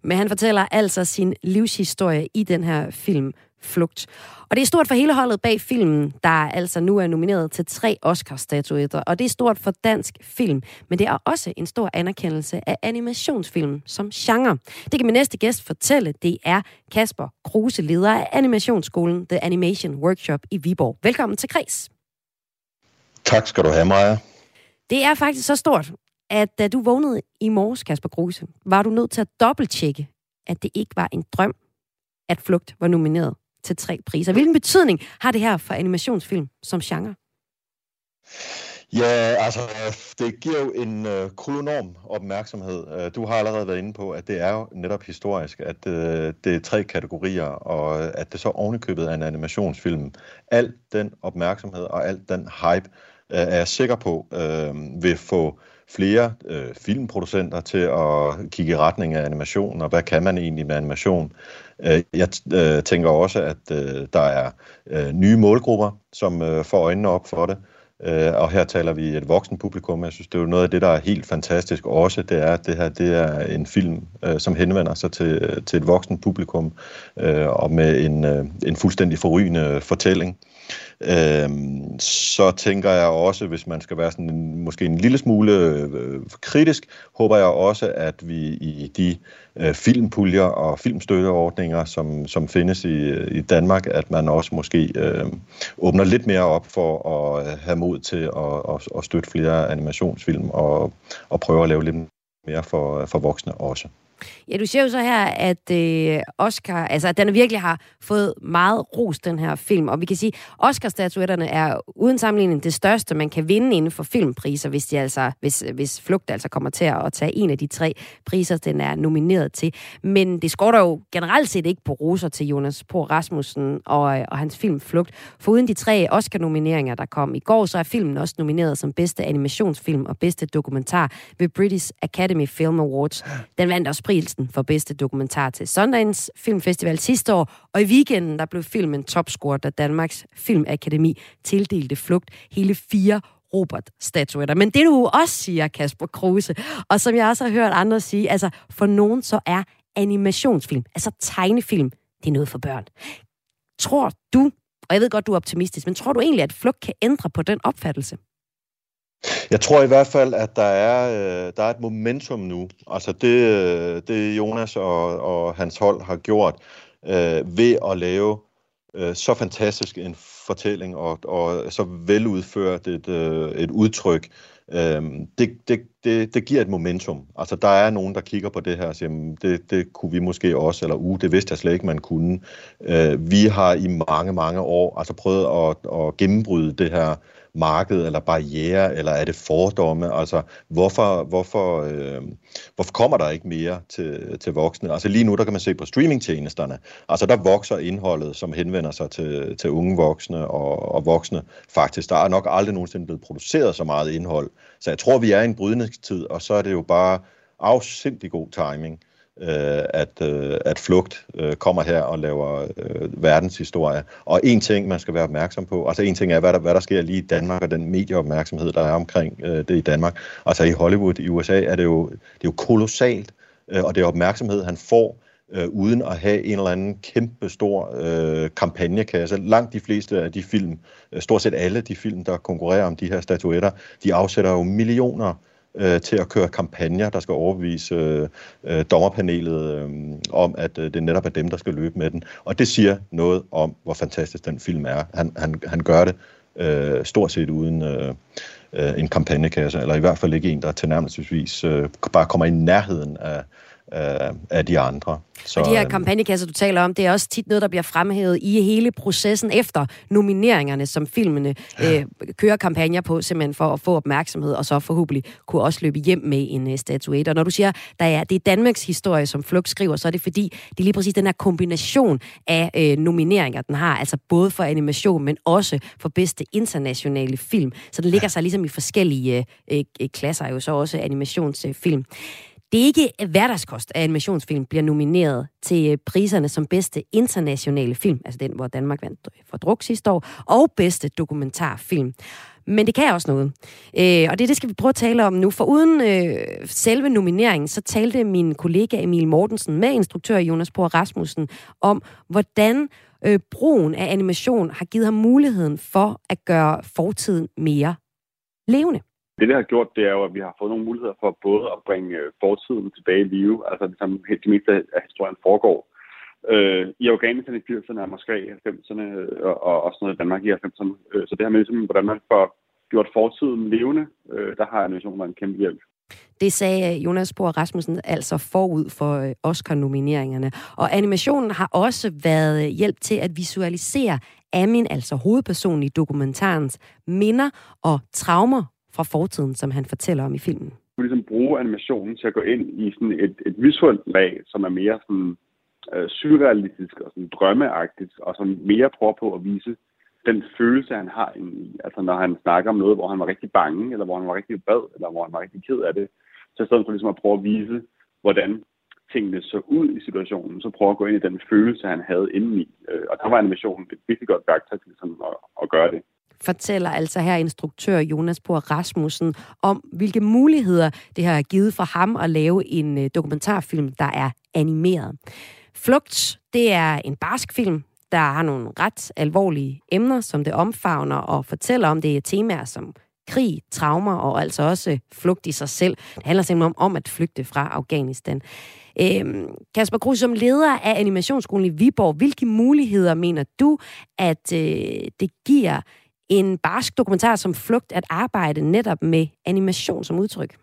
Men han fortæller altså sin livshistorie i den her film Flugt. Og det er stort for hele holdet bag filmen, der altså nu er nomineret til tre Oscar-statuetter. Og det er stort for dansk film, men det er også en stor anerkendelse af animationsfilm som genre. Det kan min næste gæst fortælle. Det er Kasper Kruse, leder af animationsskolen The Animation Workshop i Viborg. Velkommen til Kreds. Tak skal du have, Maja. Det er faktisk så stort, at da du vågnede i morges, Kasper Gruse, var du nødt til at dobbelttjekke, at det ikke var en drøm, at Flugt var nomineret til tre priser. Hvilken betydning har det her for animationsfilm som genre? Ja, altså, det giver jo en øh, kolonorm opmærksomhed. Øh, du har allerede været inde på, at det er jo netop historisk, at øh, det er tre kategorier, og øh, at det så ovenikøbet er en animationsfilm. Al den opmærksomhed og al den hype øh, er jeg sikker på øh, vil få flere øh, filmproducenter til at kigge i retning af animation, og hvad kan man egentlig med animation? Øh, jeg øh, tænker også, at øh, der er øh, nye målgrupper, som øh, får øjnene op for det. Øh, og her taler vi et voksen publikum. Jeg synes, det er jo noget af det, der er helt fantastisk også. Det er, at det her det er en film, øh, som henvender sig til, til et voksen publikum, øh, og med en, øh, en fuldstændig forrygende fortælling. Øhm, så tænker jeg også, hvis man skal være sådan en, måske en lille smule øh, kritisk, håber jeg også, at vi i de øh, filmpuljer og filmstøtteordninger, som, som findes i, i Danmark, at man også måske øh, åbner lidt mere op for at øh, have mod til at, at, at støtte flere animationsfilm og, og prøve at lave lidt mere for, øh, for voksne også. Ja, du siger jo så her, at øh, Oscar, altså at den virkelig har fået meget ros, den her film. Og vi kan sige, at Oscar-statuetterne er uden sammenligning det største, man kan vinde inden for filmpriser, hvis, de altså, hvis, hvis Flugt altså kommer til at tage en af de tre priser, den er nomineret til. Men det skorter jo generelt set ikke på roser til Jonas på Rasmussen og, og hans film Flugt. For uden de tre Oscar-nomineringer, der kom i går, så er filmen også nomineret som bedste animationsfilm og bedste dokumentar ved British Academy Film Awards. Den vandt også prisen for bedste dokumentar til Sundance Filmfestival sidste år, og i weekenden der blev filmen topscorer, da Danmarks Filmakademi tildelte flugt hele fire Robert-statuetter. Men det du også siger, Kasper Kruse, og som jeg også har hørt andre sige, altså for nogen så er animationsfilm, altså tegnefilm, det er noget for børn. Tror du, og jeg ved godt, du er optimistisk, men tror du egentlig, at flugt kan ændre på den opfattelse? Jeg tror i hvert fald, at der er, øh, der er et momentum nu. Altså det, øh, det Jonas og, og hans hold har gjort øh, ved at lave øh, så fantastisk en fortælling og, og så veludført et, øh, et udtryk, øh, det, det, det, det giver et momentum. Altså der er nogen, der kigger på det her og siger, mm, det, det kunne vi måske også, eller uh, det vidste jeg slet ikke, man kunne. Øh, vi har i mange, mange år altså prøvet at, at gennembryde det her marked eller barriere, eller er det fordomme? Altså, hvorfor, hvorfor, øh, hvorfor kommer der ikke mere til, til voksne? Altså lige nu, der kan man se på streamingtjenesterne. Altså der vokser indholdet, som henvender sig til, til unge voksne og, og voksne faktisk. Der er nok aldrig nogensinde blevet produceret så meget indhold. Så jeg tror, vi er i en brydningstid, og så er det jo bare afsindig god timing øh, at, øh, at Flugt øh, kommer her og laver øh, verdenshistorie. Og en ting, man skal være opmærksom på, altså en ting er, hvad der, hvad der sker lige i Danmark, og den medieopmærksomhed, der er omkring øh, det i Danmark. Altså i Hollywood, i USA, er det jo, det er jo kolossalt, øh, og det er opmærksomhed, han får, øh, uden at have en eller anden kæmpe stor øh, kampagnekasse. Langt de fleste af de film, øh, stort set alle de film, der konkurrerer om de her statuetter, de afsætter jo millioner øh, til at køre kampagner, der skal overbevise øh, øh, dommerpanelet øh, om, at øh, det netop er dem, der skal løbe med den. Og det siger noget om, hvor fantastisk den film er. Han, han, han gør det øh, stort set uden øh, øh, en kampagnekasse, eller i hvert fald ikke en, der tilnærmelsesvis øh, bare kommer i nærheden af, af, af de andre. Så, og de her øhm, kampagnekasser, du taler om, det er også tit noget, der bliver fremhævet i hele processen efter nomineringerne, som filmene øh, kører kampagner på, simpelthen for at få opmærksomhed, og så forhåbentlig kunne også løbe hjem med en øh, statuette. Og når du siger, der er, det er Danmarks historie, som Flux skriver, så er det fordi, det er lige præcis den her kombination af øh, nomineringer, den har, altså både for animation, men også for bedste internationale film. Så den ligger sig ligesom i forskellige øh, øh, klasser, jo så også animationsfilm. Øh, det er ikke hverdagskost, at animationsfilm bliver nomineret til øh, priserne som bedste internationale film, altså den, hvor Danmark vandt øh, for druk sidste år, og bedste dokumentarfilm. Men det kan også noget. Øh, og det, det skal vi prøve at tale om nu. For uden øh, selve nomineringen, så talte min kollega Emil Mortensen med instruktør Jonas Bohr Rasmussen om, hvordan øh, brugen af animation har givet ham muligheden for at gøre fortiden mere levende. Det, det har gjort, det er jo, at vi har fået nogle muligheder for både at bringe øh, fortiden tilbage i live, altså det, som helt det meste af historien foregår. Øh, I Afghanistan i 80'erne og Moskva i 90'erne øh, og, og sådan noget i Danmark i 90'erne. Øh, så det her med, ligesom, hvordan man får gjort fortiden levende, øh, der har animationen været en kæmpe hjælp. Det sagde øh, Jonas Bohr Rasmussen altså forud for Oscar-nomineringerne. Og animationen har også været hjælp til at visualisere Amin, altså hovedpersonen i dokumentarens minder og traumer fra fortiden, som han fortæller om i filmen. Du ligesom bruge animationen til at gå ind i sådan et, et visuelt lag, som er mere sådan, øh, surrealistisk og sådan drømmeagtigt, og som mere prøver på at vise den følelse, han har i, altså når han snakker om noget, hvor han var rigtig bange, eller hvor han var rigtig bad, eller hvor han var rigtig ked af det, så i stedet for ligesom at prøve at vise, hvordan tingene så ud i situationen, så prøve at gå ind i den følelse, han havde indeni. Øh, og der var animationen et virkelig godt værktøj til sådan at, at gøre det fortæller altså her instruktør Jonas Bohr Rasmussen om, hvilke muligheder det har givet for ham at lave en øh, dokumentarfilm, der er animeret. Flugt, det er en barsk film, der har nogle ret alvorlige emner, som det omfavner og fortæller om. Det er temaer som krig, traumer og altså også flugt i sig selv. Det handler simpelthen om, om at flygte fra Afghanistan. Øhm, Kasper Kruse, som leder af animationsskolen i Viborg, hvilke muligheder mener du, at øh, det giver en barsk dokumentar som Flugt at arbejde netop med animation som udtryk?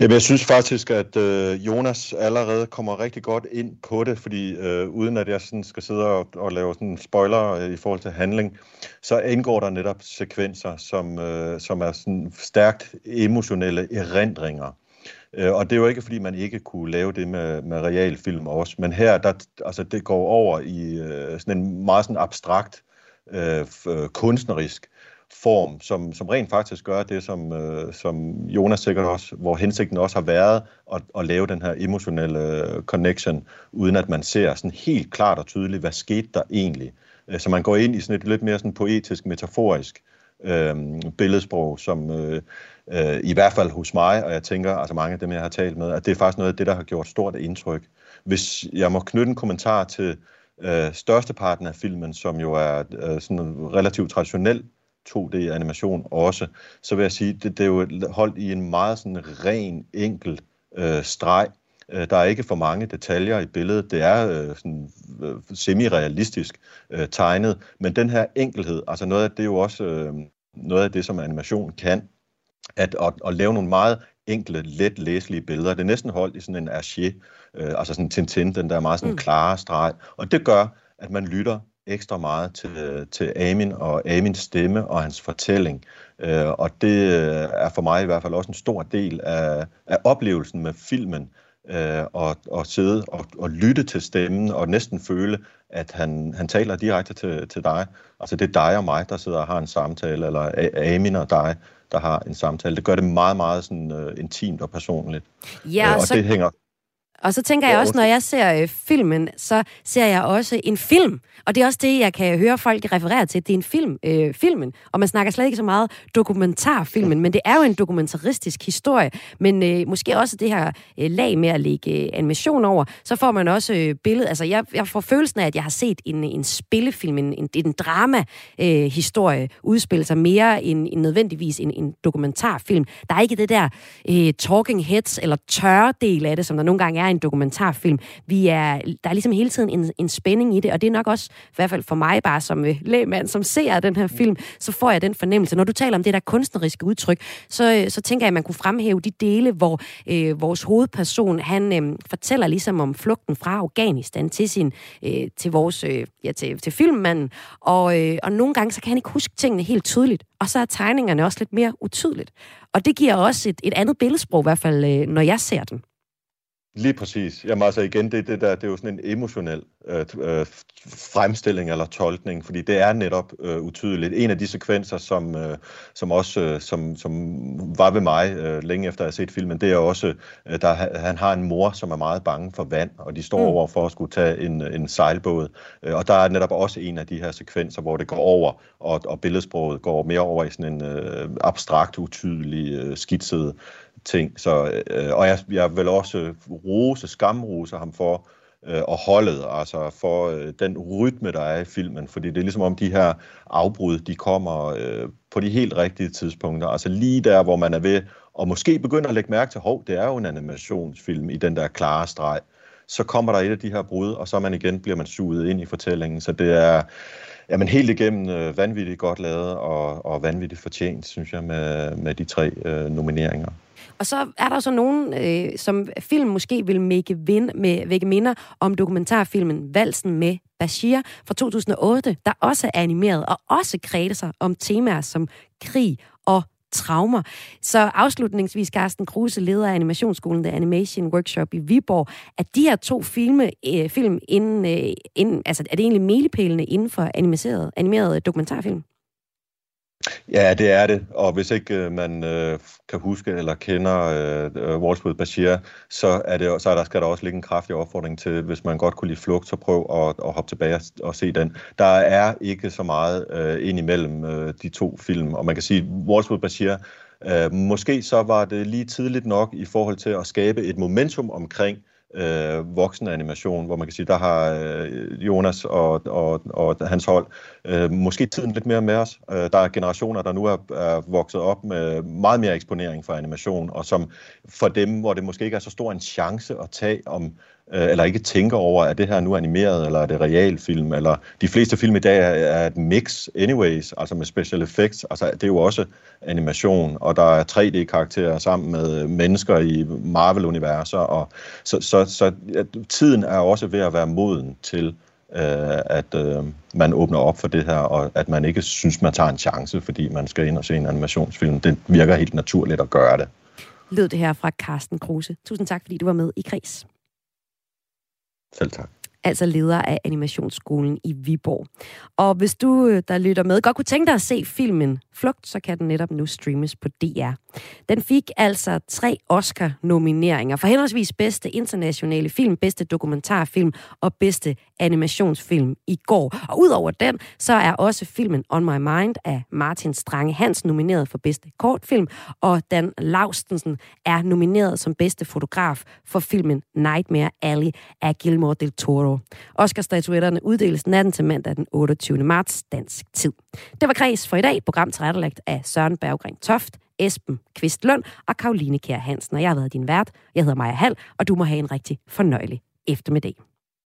Jamen, jeg synes faktisk, at øh, Jonas allerede kommer rigtig godt ind på det, fordi øh, uden at jeg sådan skal sidde og, og lave sådan spoiler øh, i forhold til handling, så indgår der netop sekvenser, som, øh, som er sådan stærkt emotionelle erindringer. Øh, og det er jo ikke, fordi man ikke kunne lave det med, med realfilm også, men her, der, altså, det går over i øh, sådan en meget sådan abstrakt, Øh, øh, kunstnerisk form, som, som rent faktisk gør det, som, øh, som Jonas sikkert også, hvor hensigten også har været at, at lave den her emotionelle connection, uden at man ser sådan helt klart og tydeligt, hvad skete der egentlig. Øh, så man går ind i sådan et lidt mere sådan poetisk, metaforisk øh, billedsprog, som øh, øh, i hvert fald hos mig, og jeg tænker, altså mange af dem, jeg har talt med, at det er faktisk noget af det, der har gjort stort indtryk. Hvis jeg må knytte en kommentar til øh, størsteparten af filmen, som jo er øh, sådan relativt traditionel 2D-animation også, så vil jeg sige, det, det er jo holdt i en meget sådan ren, enkel øh, streg. Øh, der er ikke for mange detaljer i billedet. Det er øh, sådan øh, semi-realistisk øh, tegnet, men den her enkelhed, altså noget af det er jo også øh, noget af det, som animation kan, at, at, at lave nogle meget enkle, let læselige billeder. Det er næsten holdt i sådan en arché, øh, altså sådan Tintin, den der meget sådan mm. klare streg. Og det gør, at man lytter ekstra meget til, til Amin og Amins stemme og hans fortælling. Øh, og det er for mig i hvert fald også en stor del af, af oplevelsen med filmen, øh, og, og sidde og, og lytte til stemmen og næsten føle, at han, han taler direkte til, til dig. Altså det er dig og mig, der sidder og har en samtale, eller Amin og dig, der har en samtale. Det gør det meget, meget sådan, uh, intimt og personligt. Ja, og så... det hænger, og så tænker jeg også, når jeg ser øh, filmen, så ser jeg også en film. Og det er også det, jeg kan høre folk referere til. Det er en film, øh, filmen. Og man snakker slet ikke så meget dokumentarfilmen, men det er jo en dokumentaristisk historie. Men øh, måske også det her øh, lag med at lægge øh, animation over, så får man også øh, billedet. Altså, jeg, jeg får følelsen af, at jeg har set en, en spillefilm, en, en, en drama-historie øh, udspille sig mere end, end nødvendigvis en, en dokumentarfilm. Der er ikke det der øh, talking heads eller tørre del af det, som der nogle gange er en dokumentarfilm. Vi er, der er ligesom hele tiden en, en spænding i det, og det er nok også, i hvert fald for mig bare som øh, lægmand, som ser den her film, så får jeg den fornemmelse. Når du taler om det der kunstneriske udtryk, så, øh, så tænker jeg, at man kunne fremhæve de dele, hvor øh, vores hovedperson, han øh, fortæller ligesom om flugten fra Afghanistan til sin, øh, til vores, øh, ja, til, til filmmanden, og, øh, og nogle gange, så kan han ikke huske tingene helt tydeligt, og så er tegningerne også lidt mere utydeligt. Og det giver også et, et andet billedsprog, i hvert fald, øh, når jeg ser den. Lige præcis. Jamen altså igen, det, det, der, det er jo sådan en emotionel øh, øh, fremstilling eller tolkning, fordi det er netop øh, utydeligt. En af de sekvenser, som, øh, som også øh, som, som var ved mig øh, længe efter at have set filmen, det er også, øh, der han har en mor, som er meget bange for vand, og de står mm. over for at skulle tage en, en sejlbåd. Øh, og der er netop også en af de her sekvenser, hvor det går over, og, og billedsproget går mere over i sådan en øh, abstrakt, utydelig, øh, skitset ting. Så, øh, og jeg, jeg vil også rose, skamrose ham for øh, og holdet, altså for øh, den rytme, der er i filmen, fordi det er ligesom om de her afbrud, de kommer øh, på de helt rigtige tidspunkter, altså lige der, hvor man er ved og måske begynder at lægge mærke til, hov, det er jo en animationsfilm i den der klare streg, så kommer der et af de her brud, og så man igen bliver man suget ind i fortællingen, så det er jamen, helt igennem øh, vanvittigt godt lavet og, og vanvittigt fortjent, synes jeg, med, med de tre øh, nomineringer. Og så er der så nogen, øh, som film måske vil make vin, med, vække minder om dokumentarfilmen Valsen med Bashir fra 2008, der også er animeret og også kredser om temaer som krig og traumer. Så afslutningsvis, Carsten Kruse, leder af animationsskolen The Animation Workshop i Viborg, at de her to filme, øh, film inden, øh, inden, altså er det egentlig milepælene inden for animeret, animeret dokumentarfilm? Ja, det er det. Og hvis ikke øh, man øh, kan huske eller kender øh, øh Bashir, så, er det, så er der, skal der også ligge en kraftig opfordring til, hvis man godt kunne lide flugt, så prøv at, at hoppe tilbage og, og se den. Der er ikke så meget øh, ind imellem øh, de to film, og man kan sige, Walsh Bashir, øh, måske så var det lige tidligt nok i forhold til at skabe et momentum omkring øh, voksenanimation, hvor man kan sige, der har øh, Jonas og, og, og hans hold øh, måske tiden lidt mere med os. Øh, der er generationer, der nu er, er vokset op med meget mere eksponering for animation, og som for dem, hvor det måske ikke er så stor en chance at tage om Øh, eller ikke tænker over, er det her nu animeret, eller er det realfilm, eller de fleste film i dag er, er et mix anyways, altså med special effects, altså det er jo også animation, og der er 3D-karakterer sammen med mennesker i Marvel-universer, og så, så, så ja, tiden er også ved at være moden til, øh, at øh, man åbner op for det her, og at man ikke synes, man tager en chance, fordi man skal ind og se en animationsfilm. Det virker helt naturligt at gøre det. Lød det her fra Carsten Kruse. Tusind tak, fordi du var med i Kris. Selv tak altså leder af Animationsskolen i Viborg. Og hvis du, øh, der lytter med, godt kunne tænke dig at se filmen Flugt, så kan den netop nu streames på DR. Den fik altså tre Oscar-nomineringer for henholdsvis bedste internationale film, bedste dokumentarfilm og bedste animationsfilm i går. Og udover den, så er også filmen On My Mind af Martin Strange Hans nomineret for bedste kortfilm, og Dan Laustensen er nomineret som bedste fotograf for filmen Nightmare Alley af Gilmore del Toro. Oscar-statuetterne uddeles natten til mandag den 28. marts dansk tid. Det var Kreds for i dag, program tilrettelagt af Søren Berggren Toft, Esben Kvistlund og Karoline Kjær Hansen. Og jeg har været din vært. Jeg hedder Maja Hall, og du må have en rigtig fornøjelig eftermiddag.